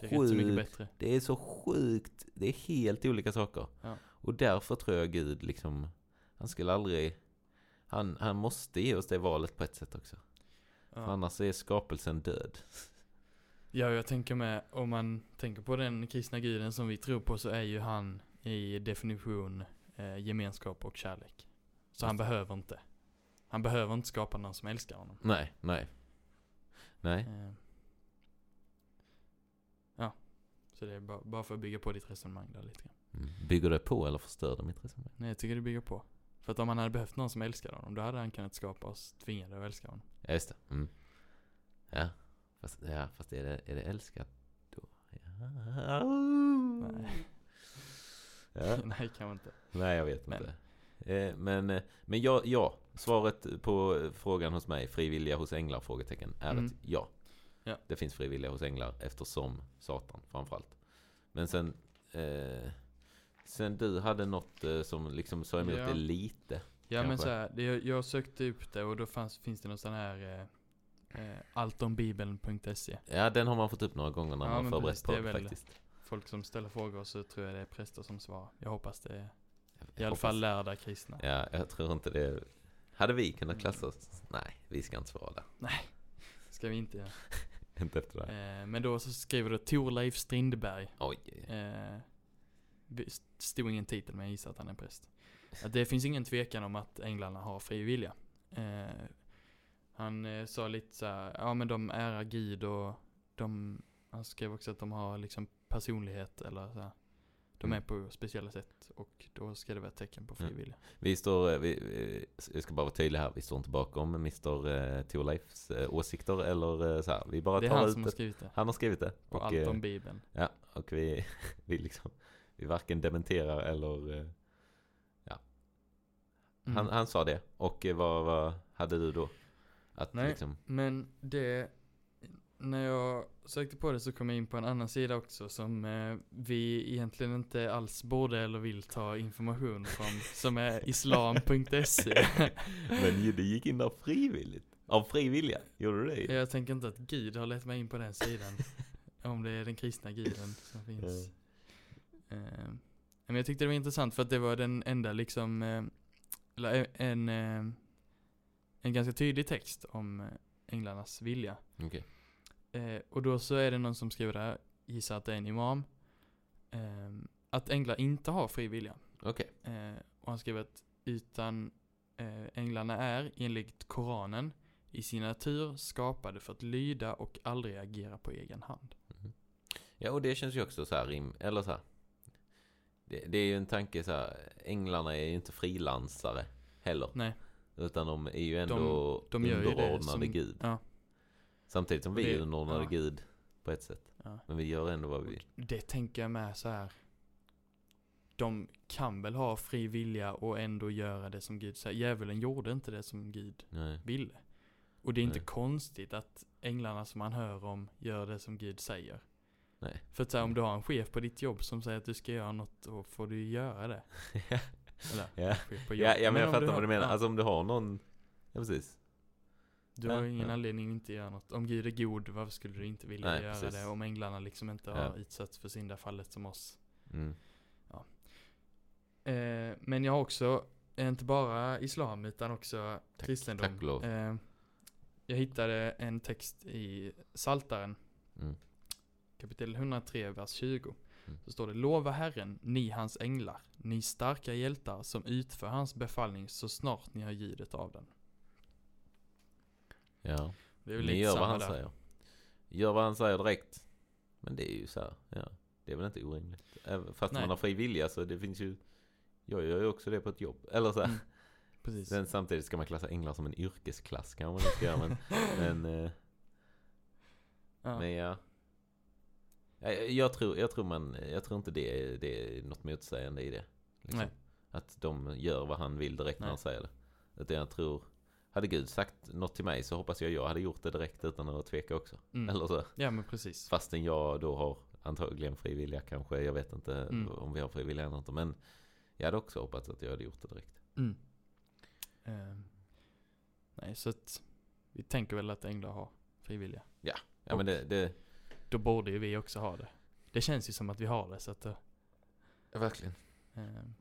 Det är rätt så mycket sjukt, bättre. det är så sjukt, det är helt olika saker. Ja. Och därför tror jag Gud liksom, han skulle aldrig, han, han måste ge oss det valet på ett sätt också. För Ja. annars är skapelsen död. ja, jag tänker med, om man tänker på den kristna guden som vi tror på så är ju han i definition eh, gemenskap och kärlek. Så han behöver inte. Han behöver inte skapa någon som älskar honom. Nej, nej. Nej, Eh, ja, så det är bara, bara för att bygga på ditt resonemang där lite grann. Mm. bygger det på eller förstör det mitt resonemang? Nej, jag tycker det bygger på. För att om han hade behövt någon som älskar honom, då hade han kunnat skapa oss tvingade att älska honom. Ja, just det. Mm. Ja, fast, ja, fast är, det, är det älskat då? Ja. Nej. Ja. Nej, kan man inte. Nej, jag vet Men- inte. Eh, men eh, men ja, ja, svaret på frågan hos mig, frivilliga hos änglar? Frågetecken, är Mm. ett ja. Ja. Det finns frivilliga hos änglar eftersom Satan framförallt. Men sen, eh, sen du hade något eh, som liksom sa emot Ja. det lite. Ja men Kanske. så här, det, jag sökte upp det och då fanns, finns det någon sån här alltombibeln.se Ja, den har man fått upp några gånger när Ja, man men förberett precis, det faktiskt. Folk som ställer frågor så tror jag det är präster som svarar. Jag hoppas det är i Jag alla hoppas- fall lärda kristna. Ja, jag tror inte det. Hade vi kunnat Mm. klassa oss? Nej, vi ska inte svara där. Ska vi inte göra. Inte efter det. Eh, men då så skriver du Torleif Strindberg. Oj. Eh, stod ingen titel men jag gissar att han är präst. Att det finns ingen tvekan om att änglarna har fri vilja. Eh, han eh, sa lite så här, ja men de ärar Gud och de, han skrev också att de har liksom personlighet eller så här. De är Mm. på speciella sätt och då ska det vara ett tecken på fri vilja. Vi står, eh, vi, vi, jag ska bara vara tydlig här, vi står inte bakom Mr. Eh, Thorleifs eh, åsikter eller eh, så här. Vi bara Det är tar han ut som har skrivit det. Han har skrivit det. På och, allt eh, om bibeln. Ja, och vi, vi liksom, vi varken dementerar eller, eh, Mm. han, han sa det. Och eh, vad, vad hade du då? Att Nej. liksom, Men det, när jag sökte på det så kom jag in på en annan sida också som eh, vi egentligen inte alls borde eller vill ta information från, som är islam.se. men det gick in där frivilligt. Av fri vilja, gjorde du det? jag tänker inte att Gud har lett mig in på den sidan. om det är den kristna guden som finns. Eh, men jag tyckte det var intressant för att det var den enda liksom, eh, eller en, eh, en ganska tydlig text om eh, änglarnas vilja. Okej. Eh, och då så är det någon som skriver där, gissar att det är en imam, eh, att änglar inte har fri vilja. Okej. Eh, och han skriver att utan eh, änglarna är enligt Koranen i sin natur skapade för att lyda och aldrig agera på egen hand. Mhm. Ja, och det känns ju också så här rim, eller så här. Det, det är ju en tanke så här, änglarna är ju inte frilansare heller. Nej, Utan de är ju ändå de det underordnade som- Gud. ja. Samtidigt som vi är underordnade ja. Gud på ett sätt. ja. Men vi gör ändå vad vi vill. Det tänker jag med så här. De kan väl ha fri vilja och ändå göra det som Gud säger. Djävulen gjorde inte det som Gud Nej. ville. Och det är inte Nej. konstigt att änglarna som man hör om gör det som Gud säger. Nej. För att säga, om du har en chef på ditt jobb som säger att du ska göra något, då får du göra det. Eller, ja. Ja, ja, men jag om fattar vad du menar. ja, Alltså om du har någon, ja precis. Du har ja, ju ingen ja. anledning att inte göra något. Om Gud är god, varför skulle du inte vilja Nej, göra precis. det? Om änglarna liksom inte Ja. har utsatts för syndafallet som oss. Mm. Eh, men jag har också, eh, inte bara islam utan också Tack- kristendom. tack och lov. Eh, jag hittade en text i Saltaren Mm. kapitel 103, vers 20. Mm. Så står det Lova Herren, ni hans änglar, ni starka hjältar som utför hans befallning så snart ni har ljudet av den. Ja. Det är väl Ni lite gör vad han där. säger. Gör vad han säger direkt. Men det är ju så här, ja. Det är väl inte orimligt. Även Fast Nej. man har fri vilja så det finns ju Jag gör ju också det på ett jobb. Eller så här. Mm, Precis. Sen samtidigt ska man klassa änglar som en yrkesklass kanske man ska göra men, men, eh, ja. men ja. Jag, jag, tror, jag, tror man, jag tror inte det är, det är något motsägande i det. Liksom. Att de gör vad han vill direkt när Nej. han säger det. Utan jag tror, hade Gud sagt något till mig så hoppas jag jag hade gjort det direkt utan att tveka också. Mm. Eller så. Ja men precis. Fastän jag då har antagligen frivilliga kanske. Jag vet inte Mm. om vi har frivilliga eller inte. Men jag hade också hoppats att jag hade gjort det direkt. Mm. Ehm, nej så att vi tänker väl att änglar har frivilliga. Ja Och- men det, det Då borde ju vi också ha det. Det känns ju som att vi har det så att då, verkligen. ehm,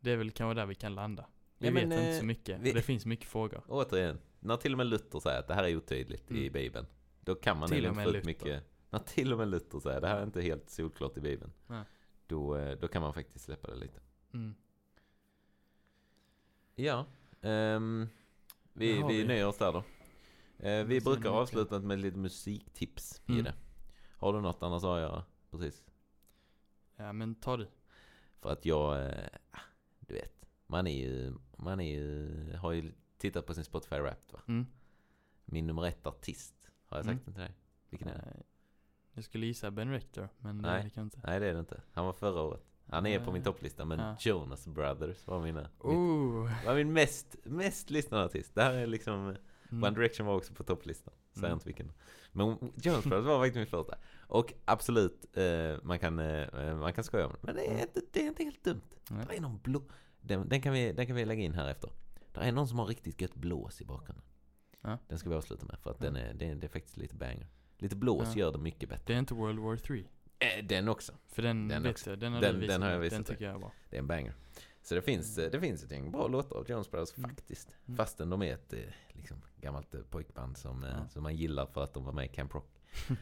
Det är väl kanske där vi kan landa. Vi Ja, vet men, inte eh, så mycket. vi- Det finns mycket frågor. Återigen, när till och med Luther säger att det här är otydligt i Mm. Bibeln. Då kan man Till inte få ut mycket. När till och med Luther säger det här är inte helt solklart i Bibeln. Nej. Då, eh, då kan man faktiskt släppa det lite. Mm. Ja, ehm, vi, vi vi? nöjer oss där då. Eh, vi Det brukar avsluta med lite musiktips i Mm. det. Har du något annars har jag precis. Ja men ta du. För att jag, eh, du vet, man är ju, man är ju, har ju tittat på sin Spotify Wrapped va? Mm. Min nummer ett artist, har jag sagt Mm. till dig? Vilken är det? Jag skulle gissa Ben Rector men Nej. Det kan jag inte. Nej det är det inte. Han var förra året. Han är på min Eh, topplista men ja. Jonas Brothers var mina, mitt, Oh. var min mest, mest lyssnade artist. Det här är liksom, Mm. One Direction var också på topplistan. Säger Mm. inte vilken. Men Jonas Brothers var faktiskt min första. Och absolut, eh, man, kan, eh, man kan skoja om det. Men det är Mm. inte, det är inte helt dumt. Nej. Det är någon blå... Den, den, kan vi, den kan vi lägga in här efter. Det är någon som har riktigt gött blås i bakgrunden. Ja. Den ska vi avsluta med för att Ja. den är, det, är, det är faktiskt lite banger. Lite blås Ja. gör det mycket bättre. Det är inte World War 3. Eh, den också. För den, Den också. jag, den har Den- den har jag visat Den tycker jag är bra. Det är en banger. Så det finns, eh, det finns ett gäng bra låtar av Jonas Brothers Mm. faktiskt. Mm. Fastän de är ett eh, liksom, gammalt eh, pojkband som, Ja. som man gillar för att de var med i Camp Rock.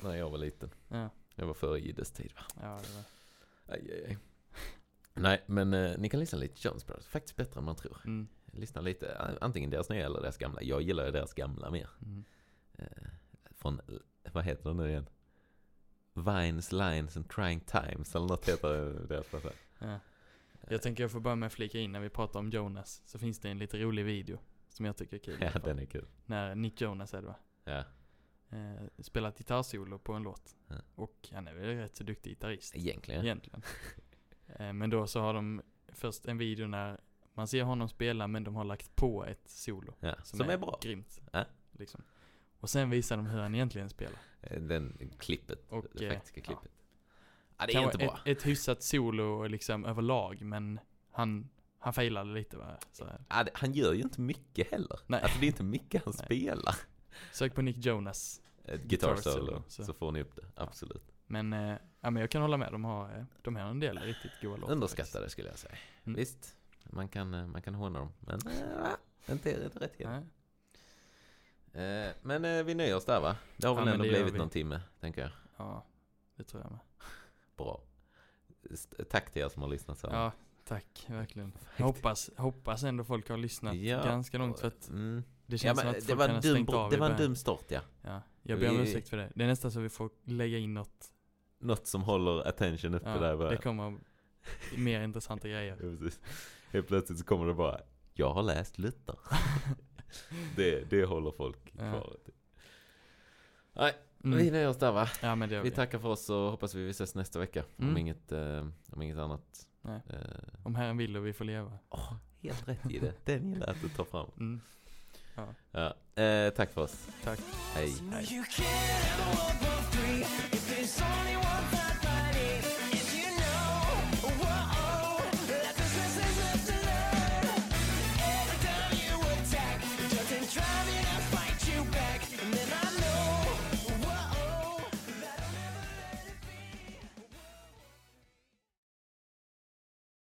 När jag var liten. Ja, Jag var före Jiddes tid va? ja det var. Aj, aj, aj. Nej, men eh, ni kan lyssna lite Jonas Brothers. Faktiskt bättre än man tror. Mm. Lyssna lite, antingen deras nya eller deras gamla. Jag gillar ju deras gamla mer. Mm. Eh, från, vad heter det nu igen? Vines, Lines and Trying Times eller något heter deras platta. Ja. Jag tänker jag får börja med att flika in när vi pratar om Jonas. Så finns det en lite rolig video. Som jag tycker är kul. Ja, den är kul. När Nick Jonas är det va? Ja, Eh, spelar ett gitarrsolo på en låt. Ja. Och han är väl rätt så duktig gitarrist. egentligen. Egentligen. eh, men då så har de först en video när man ser honom spela men de har lagt på ett solo. Ja, som, är, bra. Grymt. Ja. Liksom. Och sen visar de hur han egentligen spelar. Eh, Den klippet, Och, det eh, faktiska klippet. Ja, det är inte bra. Ett, ett hyfsat solo liksom överlag men han, han failade lite va? Han gör ju inte mycket heller. Nej. Alltså det är inte mycket han Nej. spelar. Sök på Nick Jonas. Ett guitar Guitar solo, solo, så. så. får ni upp det. Absolut. Men, eh, ja, men jag kan hålla med, de har, eh, de har en del riktigt goda låtar. Underskattade skulle jag säga. Mm. Visst, man kan, eh, man kan håna dem. Men äh, inte, rätt faktiskt. igen. Eh, men eh, vi nöjer oss där va? Det har Ja, väl ändå det blivit vi. någon timme, tänker jag. Ja, det tror jag med. Bra. Tack till er som har lyssnat så här. Ja, tack, verkligen. Jag hoppas, hoppas ändå folk har lyssnat Ja, ganska långt för att Mm. det Ja, känns men som att det folk var kan en ha dum, stängt av det var en dum start ja. Ja, jag ber om ursäkt för det. Det är nästan så vi får lägga in något. Något som håller attention uppe Ja, där i det början. kommer mer intressanta grejer. Ja, precis. Helt plötsligt så kommer det bara, jag har läst Luther. det, det håller folk Ja. kvar. Nej, Mm. vi nöjer oss där va? Ja men det Vi vi. tackar för oss och hoppas vi ses nästa vecka. Om, Mm. inget, eh, om inget annat. Nej. Eh, Om Herren vill och vi får leva. åh, helt rätt i det. Den gillar jag att du tar fram. Mm. Ja. Eh, tack för oss. Tack. Hej. No,